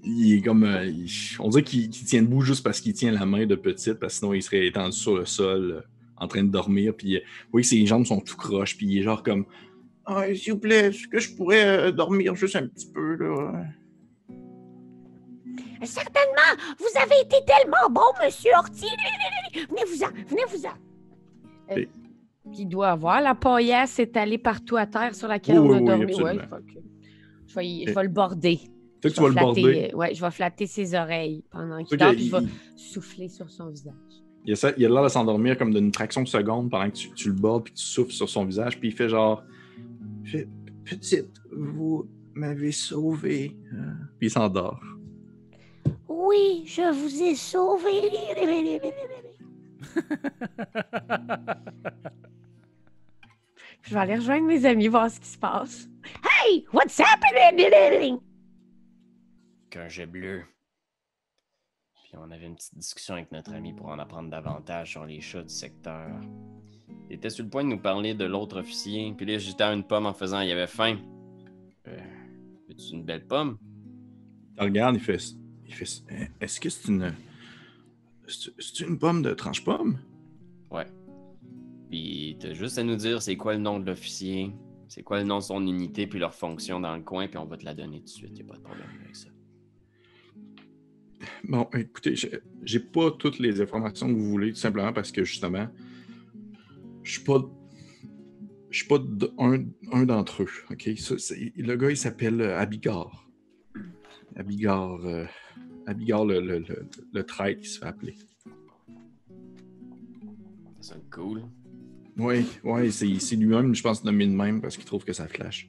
il est comme. euh, on dirait qu'il tient debout juste parce qu'il tient la main de petite, parce que sinon il serait étendu sur le sol euh, en train de dormir, puis euh, oui, ses jambes sont tout croches, puis il est genre comme. Ah, s'il vous plaît, est-ce que je pourrais euh, dormir juste un petit peu, là? Certainement, vous avez été tellement bon, monsieur Horty. Venez-vous-en, venez-vous-en. Puis il doit avoir la paillasse étalée partout à terre sur laquelle Oui, on a oui, dormi. Ouais, que je, vais, y- je vais le border. Tu Je vas vais le border. flatter, euh, ouais, je vais flatter ses oreilles pendant qu'il dort, puis je vais souffler sur son visage. Il a, l'air de s'endormir comme d'une fraction de seconde pendant que tu, tu le bordes puis que tu souffles sur son visage. Puis il fait genre Petite, vous m'avez sauvé. hein? Puis il s'endort. Oui, je vous ai sauvé. Je vais aller rejoindre mes amis, voir ce qui se passe. Hey, what's happening? Qu'un jet bleu. Puis on avait une petite discussion avec notre ami pour en apprendre davantage sur les chats du secteur. Il était sur le point de nous parler de l'autre officier, puis là, j'étais à une pomme en faisant il avait faim. Euh, veux-tu une belle pomme? Il regarde, il fait, il fait Est-ce que c'est une. C'est c'est une pomme de tranche-pomme? Ouais. Puis t'as juste à nous dire c'est quoi le nom de l'officier, c'est quoi le nom de son unité, puis leur fonction dans le coin, puis on va te la donner tout de suite, y a pas de problème avec ça. Bon, écoutez, j'ai pas toutes les informations que vous voulez, tout simplement parce que justement, je suis pas. Je suis pas un, un d'entre eux, ok? Ça, c'est- le gars, il s'appelle euh, Abigard. Abigard. euh, Abigard, le, le, le, le traître, qui se fait appeler. Ça sonne cool. Oui, ouais, c'est lui-même, je pense, nommé de même parce qu'il trouve que ça flash.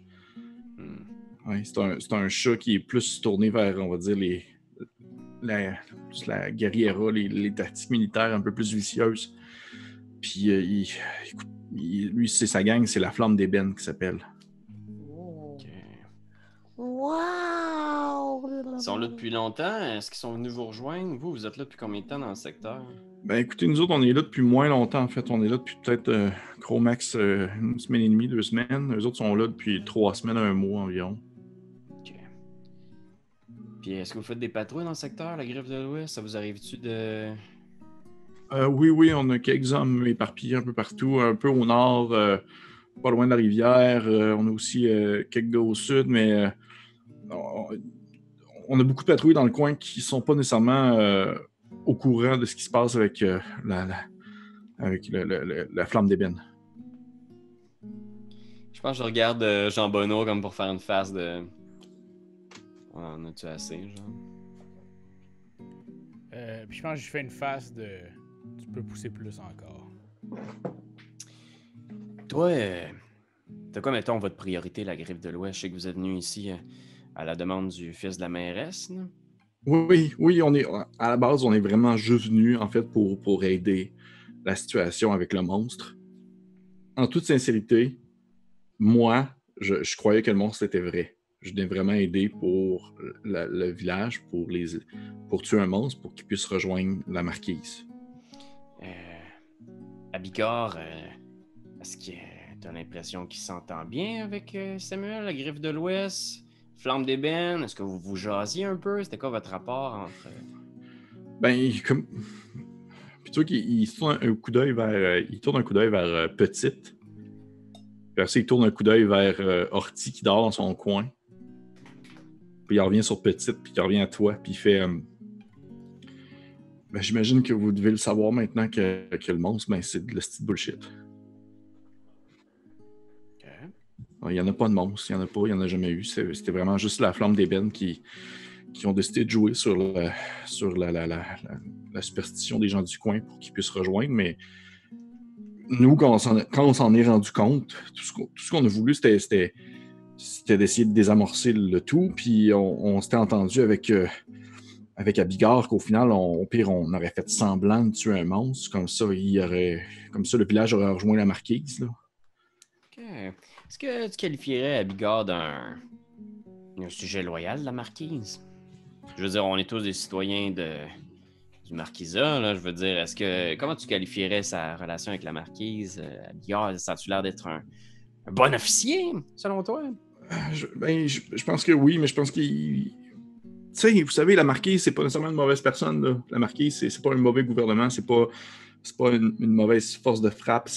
Hmm. Ouais, c'est un, un chat qui est plus tourné vers, on va dire, les, la, la guerriera, les, les tactiques militaires un peu plus vicieuses. Puis, euh, il, écoute, il- lui, c'est sa gang, c'est la flamme d'ébène qui s'appelle. Ok. Wow! Ils sont là depuis longtemps. Est-ce qu'ils sont venus vous rejoindre? Vous, vous êtes là depuis combien de temps dans le secteur? Ben écoutez, nous autres, on est là depuis moins longtemps, en fait. On est là depuis peut-être euh, gros max euh, une semaine et demie, deux semaines. Eux autres sont là depuis trois semaines, un mois environ. Ok. Puis est-ce que vous faites des patrouilles dans le secteur, la griffe de l'Ouest? Ça vous arrive-tu de. Euh, oui, oui, on a quelques hommes éparpillés un peu partout, un peu au nord, euh, pas loin de la rivière. Euh, on a aussi euh, quelques gars au sud, mais euh, on, a beaucoup de patrouilles dans le coin qui sont pas nécessairement euh, au courant de ce qui se passe avec, euh, la, la- avec le- le- le- la flamme d'ébène. Je pense que je regarde Jean Bonneau comme pour faire une face de. On en a-tu assez, genre? Euh, puis je pense que je fais une face de. Tu peux pousser plus encore. Toi, euh, t'as quoi, mettons, votre priorité, la griffe de l'Ouest? Je sais que vous êtes venu ici euh, à la demande du fils de la mairesse, là. Oui, oui, on est à la base, on est vraiment juste venu en fait pour, pour aider la situation avec le monstre. En toute sincérité, moi, je, je croyais que le monstre était vrai. Je venais vraiment aider pour la- le village, pour, les, pour tuer un monstre, pour qu'il puisse rejoindre la marquise. Euh, Abigor, euh, est-ce que t'as l'impression qu'il s'entend bien avec euh, Samuel, la griffe de l'Ouest? Flamme d'ébène, est-ce que vous vous jasiez un peu? C'était quoi votre rapport entre. Ben, comme. Puis tu vois qu'il tourne un coup d'œil vers. il tourne un coup d'œil vers Petite. Puis après il tourne un coup d'œil vers euh, qui dort dans son coin. Puis il revient sur Petite, puis il revient à toi, puis il fait. Ben, j'imagine que vous devez le savoir maintenant que, que le monstre, ben, c'est de la petite bullshit. Il n'y en a pas de monstre, il n'y en a pas, il n'y en a jamais eu. C'était vraiment juste la flamme d'ébène qui, qui ont décidé de jouer sur, le- sur la, la- la- superstition des gens du coin pour qu'ils puissent rejoindre. Mais nous, quand on s'en, est rendu compte, tout ce qu'on, a voulu, c'était, d'essayer de désamorcer le tout. Puis on, on s'était entendu avec, euh, avec Abigard qu'au final, on, au pire, on aurait fait semblant de tuer un monstre. Comme ça, il aurait, comme ça le village aurait rejoint la marquise. Là. Ok. Est-ce que tu qualifierais Abigor d'un un sujet loyal de la marquise? Je veux dire, on est tous des citoyens de du marquisat, là. Je veux dire, est-ce que comment tu qualifierais sa relation avec la marquise? Euh, Abigor, ça a-tu l'air d'être un, un bon officier, selon toi? Je, ben, je, je pense que oui, mais je pense qu'il. Sais, vous savez, la marquise, c'est pas nécessairement une mauvaise personne. La marquise, c'est pas un mauvais gouvernement, c'est pas, pas une, mauvaise force de frappe.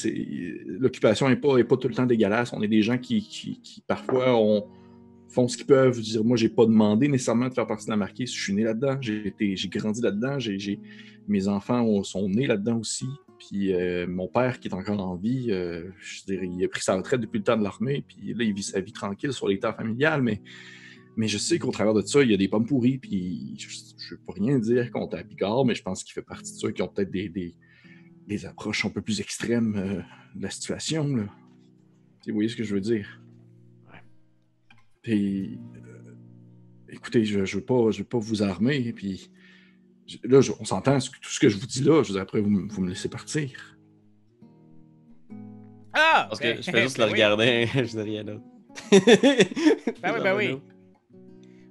L'occupation n'est pas, est pas tout le temps dégueulasse. On est des gens qui, qui, parfois, on, font ce qu'ils peuvent. Dire, moi, j'ai pas demandé nécessairement de faire partie de la marquise. Je suis né là-dedans, j'ai grandi là-dedans, mes enfants ont- sont nés là-dedans aussi. Puis euh, mon père, qui est encore en vie, euh, je dire, il a pris sa retraite depuis le temps de l'armée, puis là, il vit sa vie tranquille sur les terres familiales, mais, mais je sais qu'au travers de ça, il y a des pommes pourries, puis je ne veux pas rien dire contre Abigard, mais je pense qu'il fait partie de ceux qui ont peut-être des, des, des approches un peu plus extrêmes euh, de la situation. Là. Vous voyez ce que je veux dire? Ouais. Puis, euh, écoutez, je ne veux, pas- je veux pas vous armer, puis je- là, je- on s'entend, tout ce que je vous dis là, je veux dire, après, vous, me- vous me laissez partir. Ah! Parce ben- que je fais juste le ben regarder, je dis rien d'autre. Ben oui, ben oui.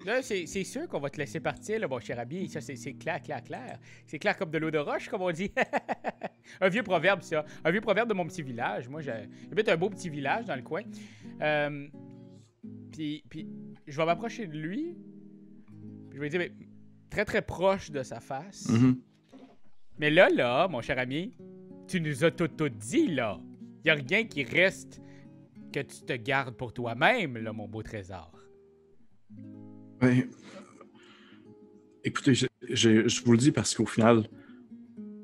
Là, c'est sûr qu'on va te laisser partir, là, mon cher ami. Ça, c'est clair, clair, clair. C'est clair comme de l'eau de roche, comme on dit. un vieux proverbe, ça. Un vieux proverbe de mon petit village. Moi, j'ai- j'habite un beau petit village dans le coin. Euh, puis, puis, je vais m'approcher de lui. Puis je vais lui dire, mais, très, très proche de sa face. Mhm. Mais là, là, mon cher ami, tu nous as tout, tout dit, là. Y a rien qui reste que tu te gardes pour toi-même, là, mon beau trésor. Ben, écoutez, je, vous le dis parce qu'au final,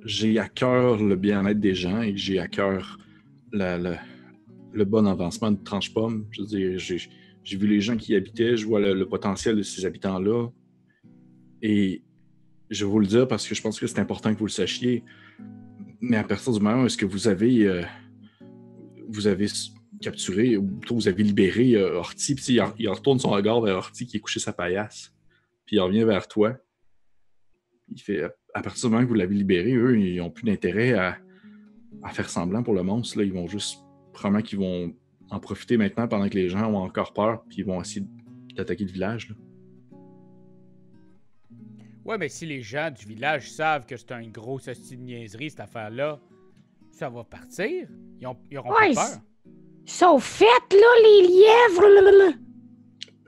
j'ai à cœur le bien-être des gens et j'ai à cœur le bon avancement de Tranche-Pomme. Je veux dire, j'ai vu les gens qui y habitaient, je vois le, potentiel de ces habitants-là. Et je vais vous le dire parce que je pense que c'est important que vous le sachiez. Mais à partir du moment où est-ce que vous avez, euh, vous avez capturé, ou plutôt vous avez libéré euh, Horty, puis il, il retourne son regard vers Horty qui est couché sa paillasse, puis il revient vers toi. Il fait, à partir du moment que vous l'avez libéré, eux, ils n'ont plus d'intérêt à, à faire semblant pour le monstre. Là. Ils vont juste, probablement qu'ils vont en profiter maintenant pendant que les gens ont encore peur, puis ils vont essayer d'attaquer le village. là. Ouais, mais si les gens du village savent que c'est un gros hostie de niaiserie, cette affaire-là, ça va partir. Ils, ont, ils auront Ouais, pas peur. Sont faites, là, les lièvres.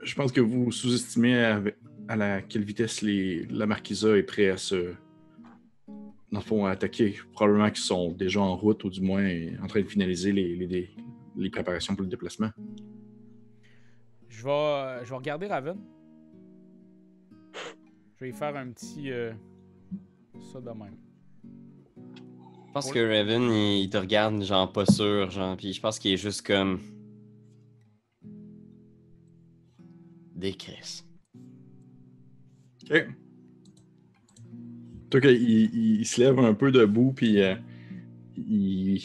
Je pense que vous sous-estimez à, à la, quelle vitesse les, la marquisa est prêt à se. Dans le fond, à attaquer. Probablement qu'ils sont déjà en route, ou du moins en train de finaliser les, les, les préparations pour le déplacement. Je vais, euh, je vais regarder Raven. Je vais y faire un petit. euh, ça de même. Je pense que Raven, il, te regarde, genre pas sûr, genre, puis je pense qu'il est juste comme. Des crises. OK. Toi, il, il- il se lève un peu debout, puis euh, il,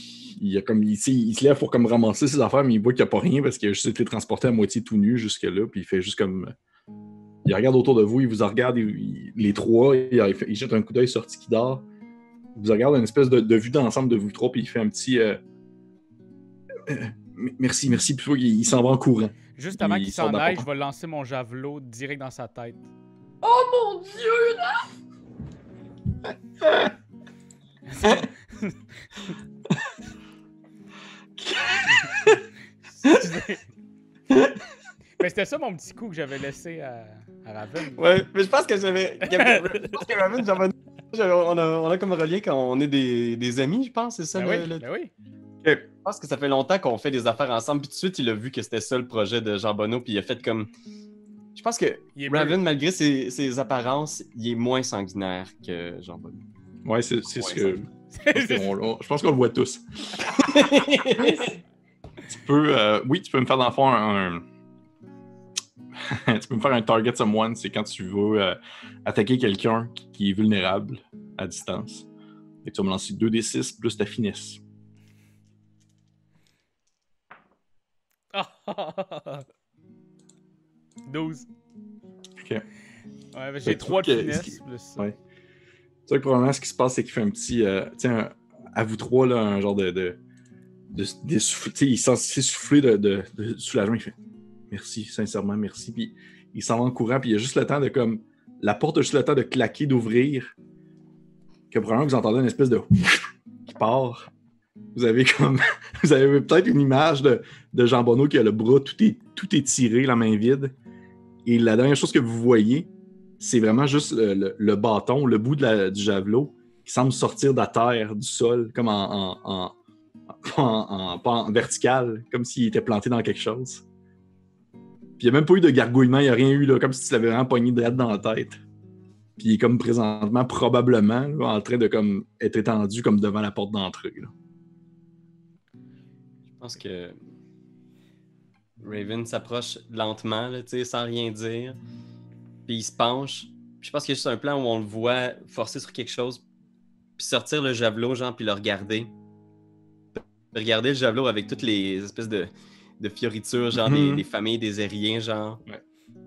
il, a comme, il, se lève pour comme ramasser ses affaires, mais il voit qu'il n'y a pas rien parce qu'il a juste été transporté à moitié tout nu jusque-là, puis il fait juste comme. il regarde autour de vous, il vous regarde, il- il- les trois, il, il fait- il jette un coup d'œil sur Tiki d'or. Il vous regarde une espèce de, de vue d'ensemble de vous trois, puis il fait un petit. euh, euh, merci, merci, puis il, il s'en va en courant. Juste avant qu'il s'en aille, je vais lancer mon javelot direct dans sa tête. Oh mon dieu! Excusez. Mais c'était ça mon petit coup que j'avais laissé à, à Raven. Ouais, mais je pense que j'avais. Je pense que Raven, j'avais- on, a, on a comme relié quand on est des, des amis, je pense, c'est ça Ben le- oui, le- ben oui. Je pense que ça fait longtemps qu'on fait des affaires ensemble, puis tout de suite, il a vu que c'était ça le projet de Jean Bonneau, puis il a fait comme. Je pense que Raven, malgré ses, ses apparences, il est moins sanguinaire que Jean Bonneau. Ouais, c'est c'est ce que. je pense qu'on- on- je pense qu'on le voit tous. Tu peux, euh, oui, tu peux me faire dans le fond un. un- tu peux me faire un target someone, c'est quand tu veux euh, attaquer quelqu'un qui- est vulnérable à distance. Et tu vas me lancer 2d6 plus ta finesse. Ah! 12. Ok. Ouais, j'ai que 3 de finesse qui- plus ça. Ouais. Tu vois que probablement ce qui se passe, c'est qu'il fait un petit. euh, sais, un- à vous trois, là, un genre de. de, sais, il sent s'essouffler de, de, de soulagement. Il fait Merci, sincèrement, merci. Puis il s'en va en courant, puis il y a juste le temps de comme. La porte a juste le temps de claquer, d'ouvrir. Que probablement vous entendez une espèce de. qui part. Vous avez comme. vous avez peut-être une image de, de Jean Bonneau qui a le bras tout, est, tout étiré, la main vide. Et la dernière chose que vous voyez, c'est vraiment juste le, bâton, le bout de du javelot qui semble sortir de la terre, du sol, comme en, en vertical, comme s'il était planté dans quelque chose. Puis il n'y a même pas eu de gargouillement, il n'y a rien eu, là, comme si tu l'avais vraiment pogné droit dans la tête. Puis il est comme présentement, probablement, en train de comme être étendu comme devant la porte d'entrée. Je pense que Raven s'approche lentement, sans rien dire. Puis il se penche. Puis je pense qu'il y a juste un plan où on le voit forcer sur quelque chose, puis sortir le javelot, genre, puis le regarder. Regarder le javelot avec toutes les espèces de, de fioritures, genre des, Mhm. des familles des aériens, genre. Ouais.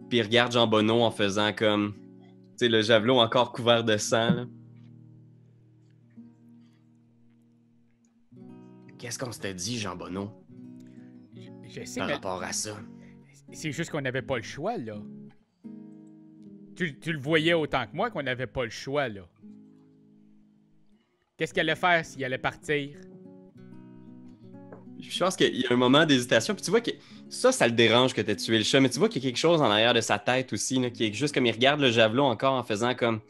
Puis il regarde Jean Bonneau en faisant comme. Tu sais, le javelot encore couvert de sang, là. Qu'est-ce qu'on s'était dit, Jean Bonneau, Je- Je sais, par mais rapport à ça? c'est juste qu'on n'avait pas le choix, là. Tu, tu le voyais autant que moi qu'on n'avait pas le choix, là. Qu'est-ce qu'il allait faire s'il allait partir? Je pense qu'il y a un moment d'hésitation, puis tu vois que ça, ça le dérange que tu tué le chat, mais tu vois qu'il y a quelque chose en arrière de sa tête aussi, là, qui est juste comme il regarde le javelot encore en faisant comme.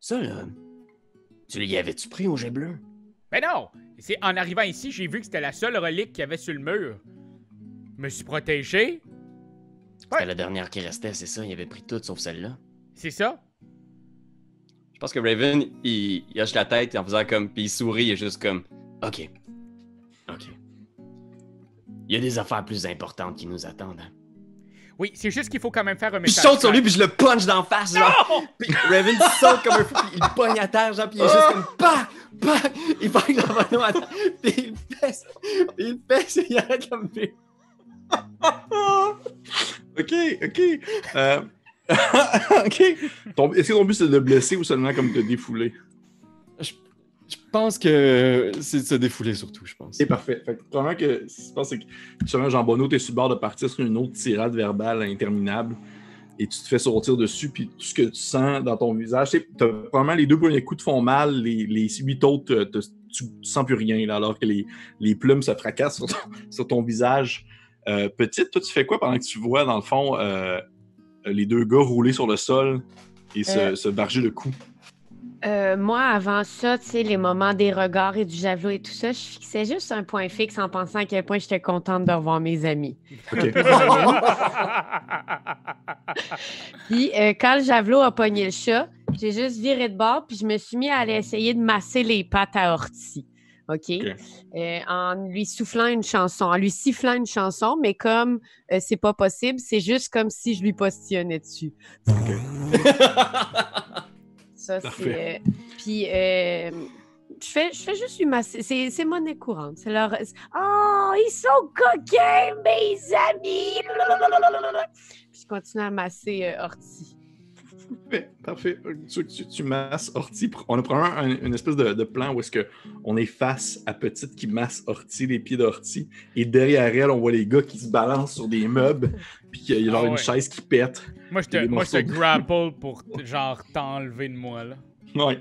Ça, là. Tu l'y avais-tu pris au jet bleu? Mais non! C'est en arrivant ici, j'ai vu que c'était la seule relique qu'il y avait sur le mur. Je me suis protégé, C'était Ouais. la dernière qui restait, c'est ça, il avait pris tout sauf celle-là. c'est ça? Je pense que Raven, il, il hoche la tête en faisant comme. Puis il sourit, il est juste comme. Ok. Ok. Il y a des affaires plus importantes qui nous attendent. hein. Oui, c'est juste qu'il faut quand même faire un Puis je message. saute sur lui, puis je le punch d'en face, genre. Puis Raven saute comme un fou, puis il le pogne à terre, genre, puis il est juste comme PAC! PAC! Il pogne le à terre, puis il pèse, puis il le pèse, et il arrête comme lui. Ok, ok. Euh, ok. Est-ce que ton but c'est de le blesser ou seulement comme de défouler? Je pense que c'est de se défouler surtout, je pense. C'est parfait. Fait que, probablement que ce qui se passe, c'est que sûrement Jean Bonneau, t'es sur le bord de partir sur une autre tirade verbale interminable et tu te fais sortir dessus, puis tout ce que tu sens dans ton visage, c'est t'as probablement les deux premiers coups te font mal, les, les huit autres, te- tu, tu sens plus rien, là, alors que les, les plumes se fracassent sur ton, sur ton visage. Euh, petite, toi, tu fais quoi pendant que tu vois, dans le fond, euh, les deux gars rouler sur le sol et se, Euh. se barger le cou? Euh, moi, avant ça, tu sais, les moments des regards et du javelot et tout ça, je fixais juste un point fixe en pensant à quel point j'étais contente de revoir mes amis. Ok. Puis euh, quand le javelot a pogné le chat, j'ai juste viré de bord, puis je me suis mis à aller essayer de masser les pattes à Ortie. OK? Euh, en lui soufflant une chanson, en lui sifflant une chanson, mais comme euh, c'est pas possible, c'est juste comme si je lui postillonnais dessus. Ça, Parfait. c'est. euh, Puis, euh, je fais, je fais juste lui masser. C'est, c'est monnaie courante. C'est leur. Oh, ils sont coquins, mes amis! Puis je continue à masser euh, Orti. Parfait, parfait. Tu, tu, tu masses Orti. On a probablement un- une espèce de, de plan où est-ce que on est face à Petite qui masse Orti, les pieds d'Orti, et derrière elle, on voit les gars qui se balancent sur des meubles, puis qu'il y a genre Ah une chaise qui pète. Moi, je te, moi, je te grapple pour, genre, t'enlever de moi, là. Ouais.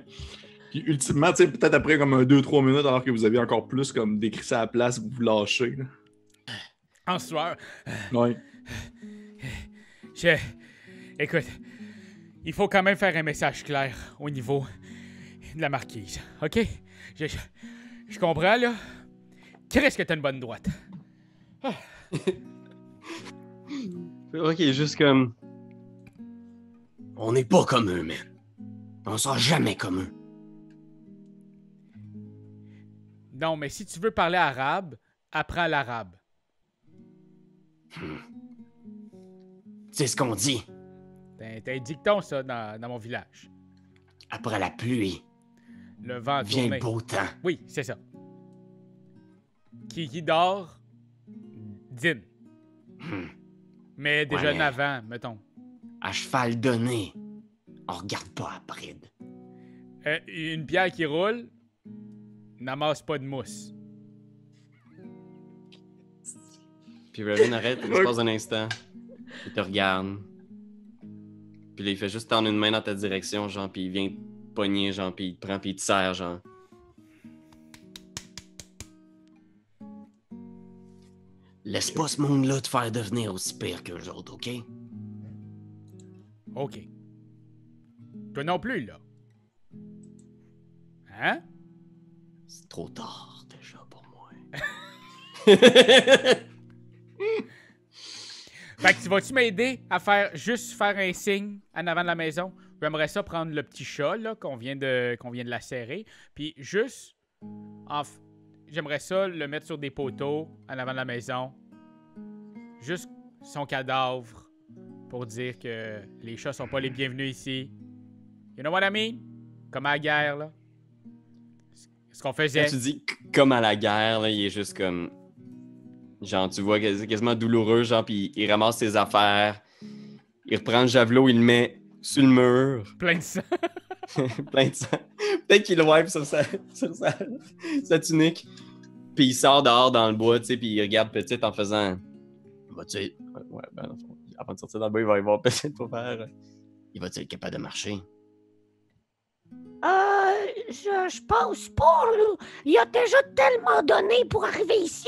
Puis ultimement, tu sais, peut-être après comme un 2-3 minutes, alors que vous avez encore plus comme décrit ça à la place, vous vous lâchez. là. En sueur. Ouais. Je... Écoute, il faut quand même faire un message clair au niveau de la marquise, OK? Je, je, je comprends, là. Qu'est-ce que t'as une bonne droite? Ok, juste comme. On n'est pas comme eux, man. On sera jamais comme eux. Non, mais si tu veux parler arabe, apprends l'arabe. C'est ce qu'on dit. T'as t'as un dicton, ça, dans, dans mon village. Après la pluie, Le vent vient tourné. le beau temps. Oui, c'est ça. Qui, qui dort, dîne. Hmm. Mais déjà mais- avant, mettons. À cheval donné, on regarde pas à bride. Euh, une pierre qui roule n'amasse pas de mousse. Puis Raven arrête l'espace d'un instant. Il te regarde. Puis là, il fait juste tendre une main dans ta direction, genre, puis il vient te pogner, genre, puis il te prend, puis il te serre, genre. Laisse pas ce monde-là te faire devenir aussi pire qu'eux autres, OK? OK. Toi non plus, là. Hein? C'est trop tard, déjà, pour moi. Fait que tu vas-tu m'aider à faire juste faire un signe en avant de la maison? J'aimerais ça prendre le petit chat là qu'on vient de qu'on vient de la serrer, puis juste en f- j'aimerais ça le mettre sur des poteaux en avant de la maison. Juste son cadavre pour dire que les chats sont pas les bienvenus ici. You know what I mean? Comme à la guerre là. Ce qu'on faisait. Quand tu dis comme à la guerre, là, il est juste comme. Genre, tu vois c'est quasiment douloureux, genre, puis il ramasse ses affaires, il reprend le javelot, il le met sur le mur, Plein de sang. plein de sang. Peut-être qu'il le wipe sur sa, sur sa, sa tunique, puis il sort dehors dans le bois, tu sais, puis il regarde Petite en faisant. Être. Ouais, ben, avant de sortir dans le bois, il va y voir Petite pour faire. Il va-tu être capable de marcher? Euh, je, je pense pas, là. Il a déjà tellement donné pour arriver ici.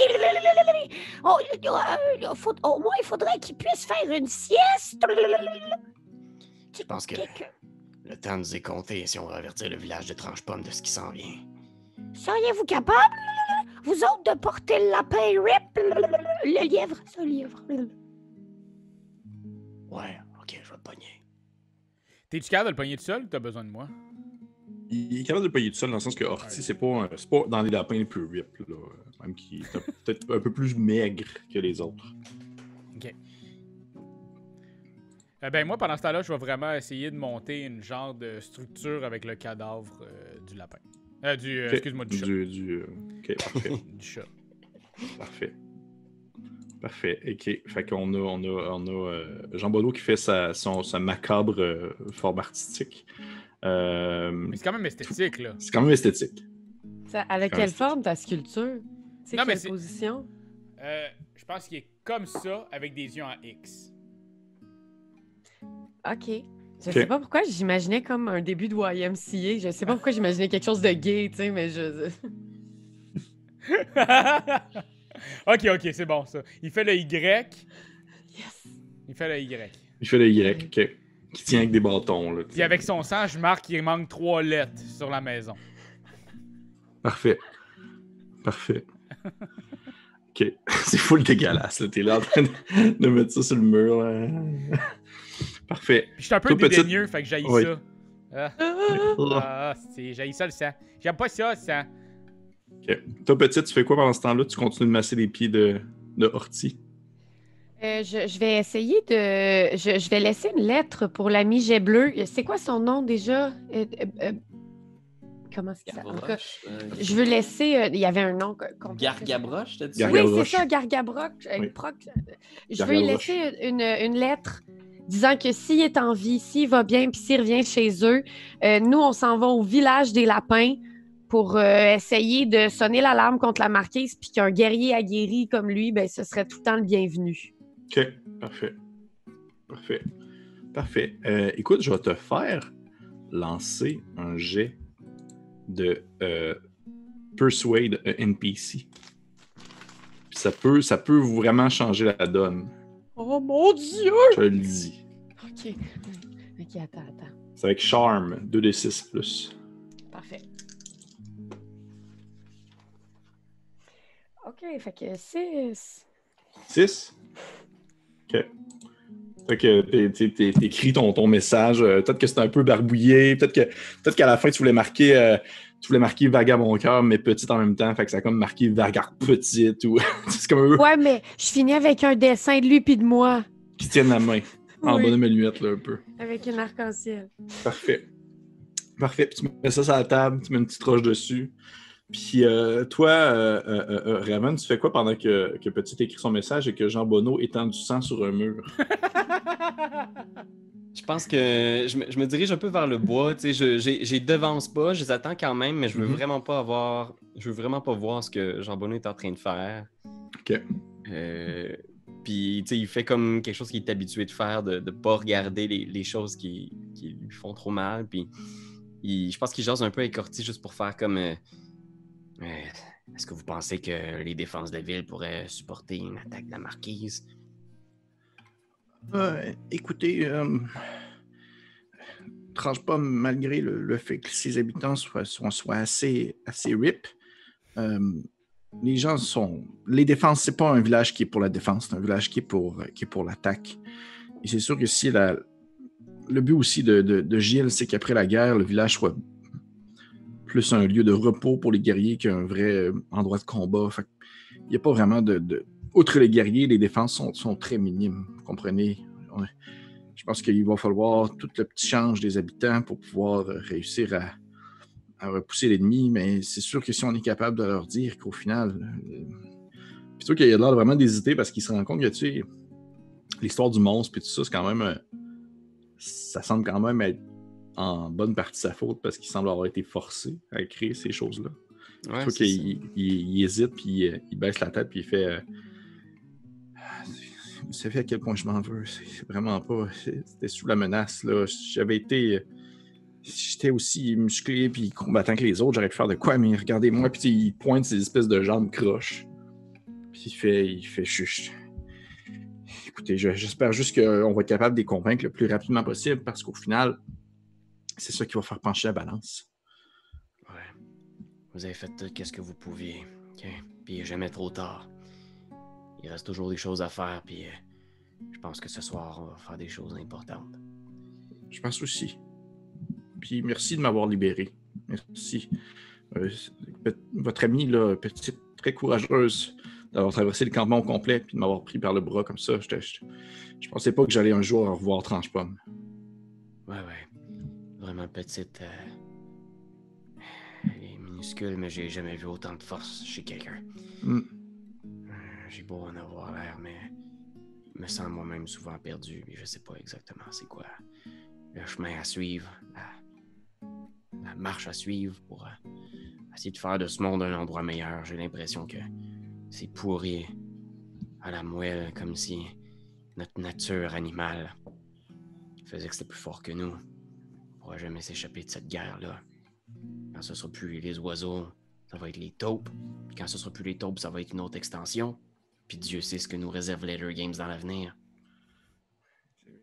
Oh, euh, faut- au moins, il faudrait qu'il puisse faire une sieste. Je pense que le temps nous est compté si on veut avertir le village de Tranche-Pomme de ce qui s'en vient. Seriez-vous capable, vous autres, de porter le lapin rip, le lièvre, ce lièvre? Ouais, ok, je vais te pogner. T'es-tu capable de le pogner tout seul ou t'as besoin de moi? Il est capable de le payer tout seul dans le sens que Horty, c'est pas, pas dans les lapins les plus rip, là. Même qui est peut-être un peu plus maigre que les autres. Eh ben moi, pendant ce temps-là, je vais vraiment essayer de monter une genre de structure avec le cadavre euh, du lapin. Euh, du, euh, Ok. excuse-moi, du chat. Du, du, euh, ok, parfait. Du chat. Parfait. Parfait. OK. Fait qu'on a, on a, on a euh, Jean Bodo qui fait sa, son, sa macabre euh, forme artistique. Euh, Mais c'est quand même esthétique, là. c'est quand même esthétique. Ça- avec quelle forme ta sculpture? C'est mais quelle position? Euh, je pense qu'il est comme ça, avec des yeux en X. OK. Je Ok. sais pas pourquoi j'imaginais comme un début de YMCA. Je sais pas pourquoi j'imaginais quelque chose de gay, tu sais, mais je... ok, ok, c'est bon, ça. Il fait le Y. Yes! Il fait le Y. Il fait le Y, OK. Qui tient avec des bâtons. Là, Puis avec son sang, je marque qu'il manque trois lettres sur la maison. Parfait. Parfait. OK. C'est full dégueulasse. T'es là en train de, mettre ça sur le mur. là. Parfait. Puis je suis un peu Toi, petite- dédaigneux, fait que Oui. ça. Ah, ah, ça le sang. J'aime pas ça, le sang. OK. Toi, petite, tu fais quoi pendant ce temps-là? Tu continues de masser les pieds de, de? Euh, je, je vais essayer de... Je, je vais laisser une lettre pour l'ami Jet Bleu. C'est quoi son nom déjà? Euh, euh, euh, comment est-ce que ça... en tout cas, euh, Je veux laisser... euh, il y avait un nom... Gargabroche, t'as dit? Oui, c'est Gargabroche. ça, Gargabroch. euh, Oui. Proc. Je veux Gargabroche. laisser une, une lettre disant que s'il est en vie, s'il va bien, puis s'il revient chez eux, euh, nous, on s'en va au village des lapins pour euh, essayer de sonner l'alarme contre la marquise, puis qu'un guerrier aguerri comme lui, ben, ce serait tout le temps le bienvenu. OK, parfait. Parfait. Parfait. Euh, écoute, je vais te faire lancer un jet de euh, Persuade a NPC. Puis ça peut, ça peut vraiment changer la donne. Oh mon Dieu! Je te le dis. OK. OK, attends, attends. C'est avec Charme, 2d6 plus. Parfait. OK, fait que 6. 6? OK. Fait que t'é- t'é- t'é- t'écris ton, ton message. euh, peut-être que c'est un peu barbouillé. Peut-être que peut-être qu'à la fin, tu voulais marquer. euh, tu voulais marquer Vagabond cœur, mais petite en même temps. Fait que ça a comme marqué Vagard petite ou. c'est comme Ouais, mais je finis avec un dessin de lui puis de moi. qui tiennent la main. En Oui. bonhomme aluette, là, un peu. Avec une arc-en-ciel. Parfait. Parfait. Puis tu mets ça sur la table, tu mets une petite roche dessus. Puis euh, toi, euh, euh, Raven, tu fais quoi pendant que, que Petit écrit son message et que Jean Bonneau étend du sang sur un mur? Je pense que je me, je me dirige un peu vers le bois. Tu sais, je j'ai- devance pas, je les attends quand même, mais je veux Mhm. vraiment pas avoir. Je veux vraiment pas voir ce que Jean Bonneau est en train de faire. OK. Euh, Puis, tu sais, il fait comme quelque chose qu'il est habitué de faire, de ne pas regarder les, les choses qui, qui lui font trop mal. Puis, il- je pense qu'il jase un peu avec Corti juste pour faire comme. euh, Est-ce que vous pensez que les défenses de la ville pourraient supporter une attaque de la marquise? Euh, écoutez, euh, tranche pas malgré le, fait que ses habitants soient, assez, assez rip. euh, les gens sont. Les défenses, c'est pas un village qui est pour la défense, c'est un village qui est pour, qui est pour l'attaque. Et c'est sûr que si le but aussi de Gilles, c'est qu'après la guerre, le village soit plus un lieu de repos pour les guerriers qu'un vrai euh, endroit de combat. Il n'y a pas vraiment de, Outre les guerriers, les défenses sont, très minimes. Vous comprenez? Je pense qu'il va falloir tout le petit change des habitants pour pouvoir euh, réussir à, repousser l'ennemi, mais c'est sûr que si on est capable de leur dire qu'au final. euh, Puis qu'il y a l'air vraiment d'hésiter parce qu'il se rend compte que, tu sais, l'histoire du monstre puis tout ça, c'est quand même. euh, ça semble quand même être en bonne partie sa faute parce qu'il semble avoir été forcé à créer ces choses-là. Ouais, il, il hésite, puis euh, il baisse la tête, puis il fait. euh, Vous savez à quel point je m'en veux. C'est vraiment pas. C'était sous la menace. là. J'avais été. euh, si J'étais aussi musclé puis combattant que les autres, j'aurais pu faire de quoi, mais regardez-moi, puis il pointe ses espèces de jambes croches. Puis il fait. Il fait chut. Écoutez, je- j'espère juste qu'on va être capable de les convaincre le plus rapidement possible parce qu'au final, c'est ça qui va faire pencher la balance. Ouais. Vous avez fait tout ce que vous pouviez. OK? Puis jamais trop tard. Il reste toujours des choses à faire, puis euh, je pense que ce soir, on va faire des choses importantes. Je pense aussi. Puis merci de m'avoir libéré. Merci. Euh, votre amie, là, petite, très courageuse, d'avoir traversé le campement au complet puis de m'avoir pris par le bras comme ça. J'étais- Je, je pensais pas que j'allais un jour revoir Tranche-Pomme. Ouais, ouais. Vraiment petite. euh, Elle est minuscule, mais j'ai jamais vu autant de force chez quelqu'un. Hmm. Euh, J'ai beau en avoir l'air, mais je me sens moi-même souvent perdu, et je sais pas exactement c'est quoi le chemin à suivre, la, la marche à suivre pour euh, essayer de faire de ce monde un endroit meilleur. J'ai l'impression que c'est pourri à la moelle, comme si notre nature animale faisait que c'était plus fort que nous. On pourra jamais s'échapper de cette guerre-là. Quand ce sera plus les oiseaux, ça va être les taupes. Puis quand ce sera plus les taupes, ça va être une autre extension. Puis Dieu sait ce que nous réserve Later Games dans l'avenir.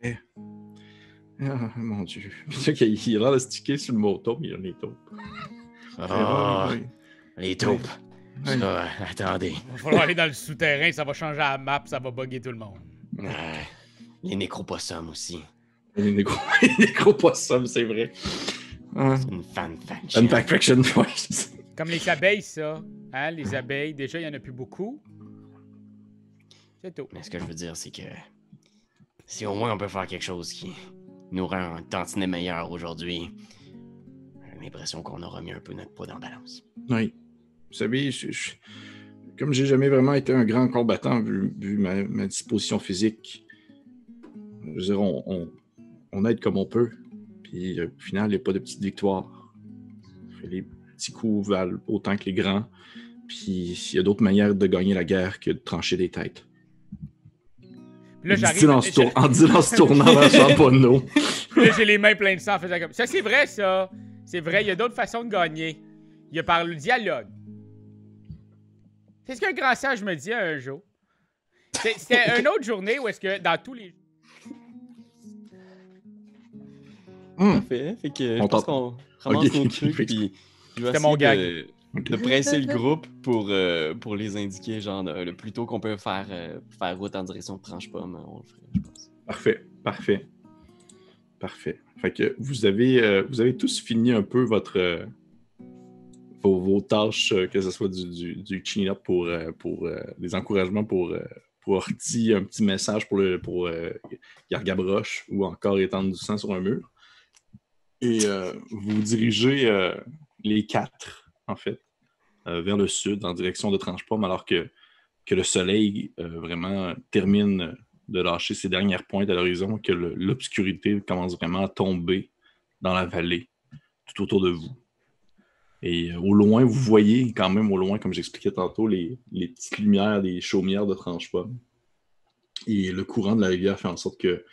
Ah, mon Dieu. Il a l'air de sticker sur le mot taupe, mais il y a les taupes. Ah, Oui, les taupes. oui. Ça, attendez. Il va falloir aller dans le souterrain, ça va changer la map, ça va bugger tout le monde. Ouais. les nécropossums aussi. Les nécro- les nécropossums, c'est vrai. C'est une fan fiction, ouais. Comme les abeilles, ça. Hein, les abeilles, déjà, il n'y en a plus beaucoup. C'est tout. Mais ce que je veux dire, c'est que si au moins on peut faire quelque chose qui nous rend un tantinet meilleur aujourd'hui, l'impression qu'on aura mis un peu notre poids dans la balance. Oui. Vous savez, je, je- comme j'ai jamais vraiment été un grand combattant, vu, vu ma, ma disposition physique, je veux dire, on, on- on aide comme on peut. Puis euh, au final, il n'y a pas de petite victoire. Fait Les petits coups valent autant que les grands. Puis il y a d'autres manières de gagner la guerre que de trancher des têtes. Puis là, Il j'arrive. dit en tour- en en se tournant vers Champonneau. Là, j'ai les mains pleines de sang en faisant comme. Ça, c'est vrai, ça. C'est vrai, il y a d'autres façons de gagner. Il y a par le dialogue. C'est ce qu'un grand sage me dit un jour. C'était une autre journée où est-ce que dans tous les. Hum. Parfait. Fait que On je pense qu'on ramasse Ok, nos trucs, puis je vais mon essayer de, de presser le groupe pour, euh, pour les indiquer, genre, euh, le plus tôt qu'on peut faire, euh, faire route en direction de Tranche-Pomme, on le ferait, je pense. Parfait, parfait. Parfait. Fait que vous avez, euh, vous avez tous fini un peu votre, euh, vos, vos tâches, euh, que ce soit du, du, du clean-up pour, euh, pour euh, des encouragements pour, euh, pour Horty, un petit message pour, le, pour euh, Gargabroche ou encore étendre du sang sur un mur. Et euh, vous dirigez euh, les quatre, en fait, euh, vers le sud, en direction de Tranche-Pomme, alors que, que le soleil vraiment termine de lâcher ses dernières pointes à l'horizon, que l'obscurité commence vraiment à tomber dans la vallée, tout autour de vous. Et au loin, vous voyez quand même au loin, comme j'expliquais tantôt, les, les petites lumières des chaumières de Tranche-Pomme. Et le courant de la rivière fait en sorte que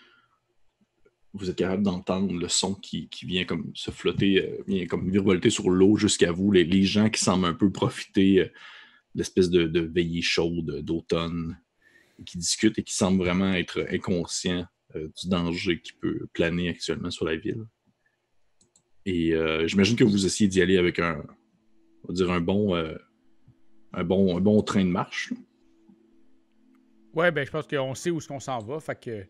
vous êtes capable d'entendre le son qui, qui vient comme se flotter, euh, vient comme virevolter sur l'eau jusqu'à vous. Les, les gens qui semblent un peu profiter euh, de l'espèce de, veillée chaude d'automne qui discutent et qui semblent vraiment être inconscients euh, du danger qui peut planer actuellement sur la ville. Et j'imagine que vous essayez d'y aller avec un, on va dire un bon, un bon, un bon train de marche. là. Ouais, ben, je pense qu'on sait où est-ce qu'on s'en va. Fait que.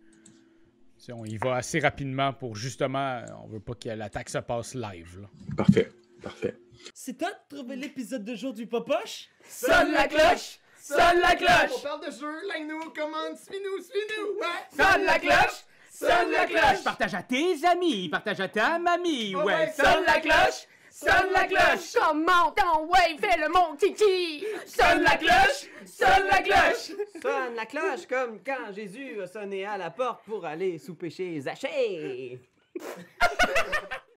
Tu sais, On y va assez rapidement pour justement. On veut pas que l'attaque se passe live. Là. Parfait, parfait. C'est toi de trouver l'épisode de jour du Popoche? Sonne la cloche! Sonne la On cloche! parle de jeu, like-nous, commande, suis-nous, suis-nous, ouais! Sonne la cloche! Sonne la cloche! Partage à tes amis, partage à ta mamie, Ouais, ouais. Sonne la cloche! Sonne la cloche! Comment ton ouais, fais le mon kiki! Sonne la cloche! Sonne la cloche! Sonne la cloche comme quand Jésus a sonné à la porte pour aller souper chez Zachée.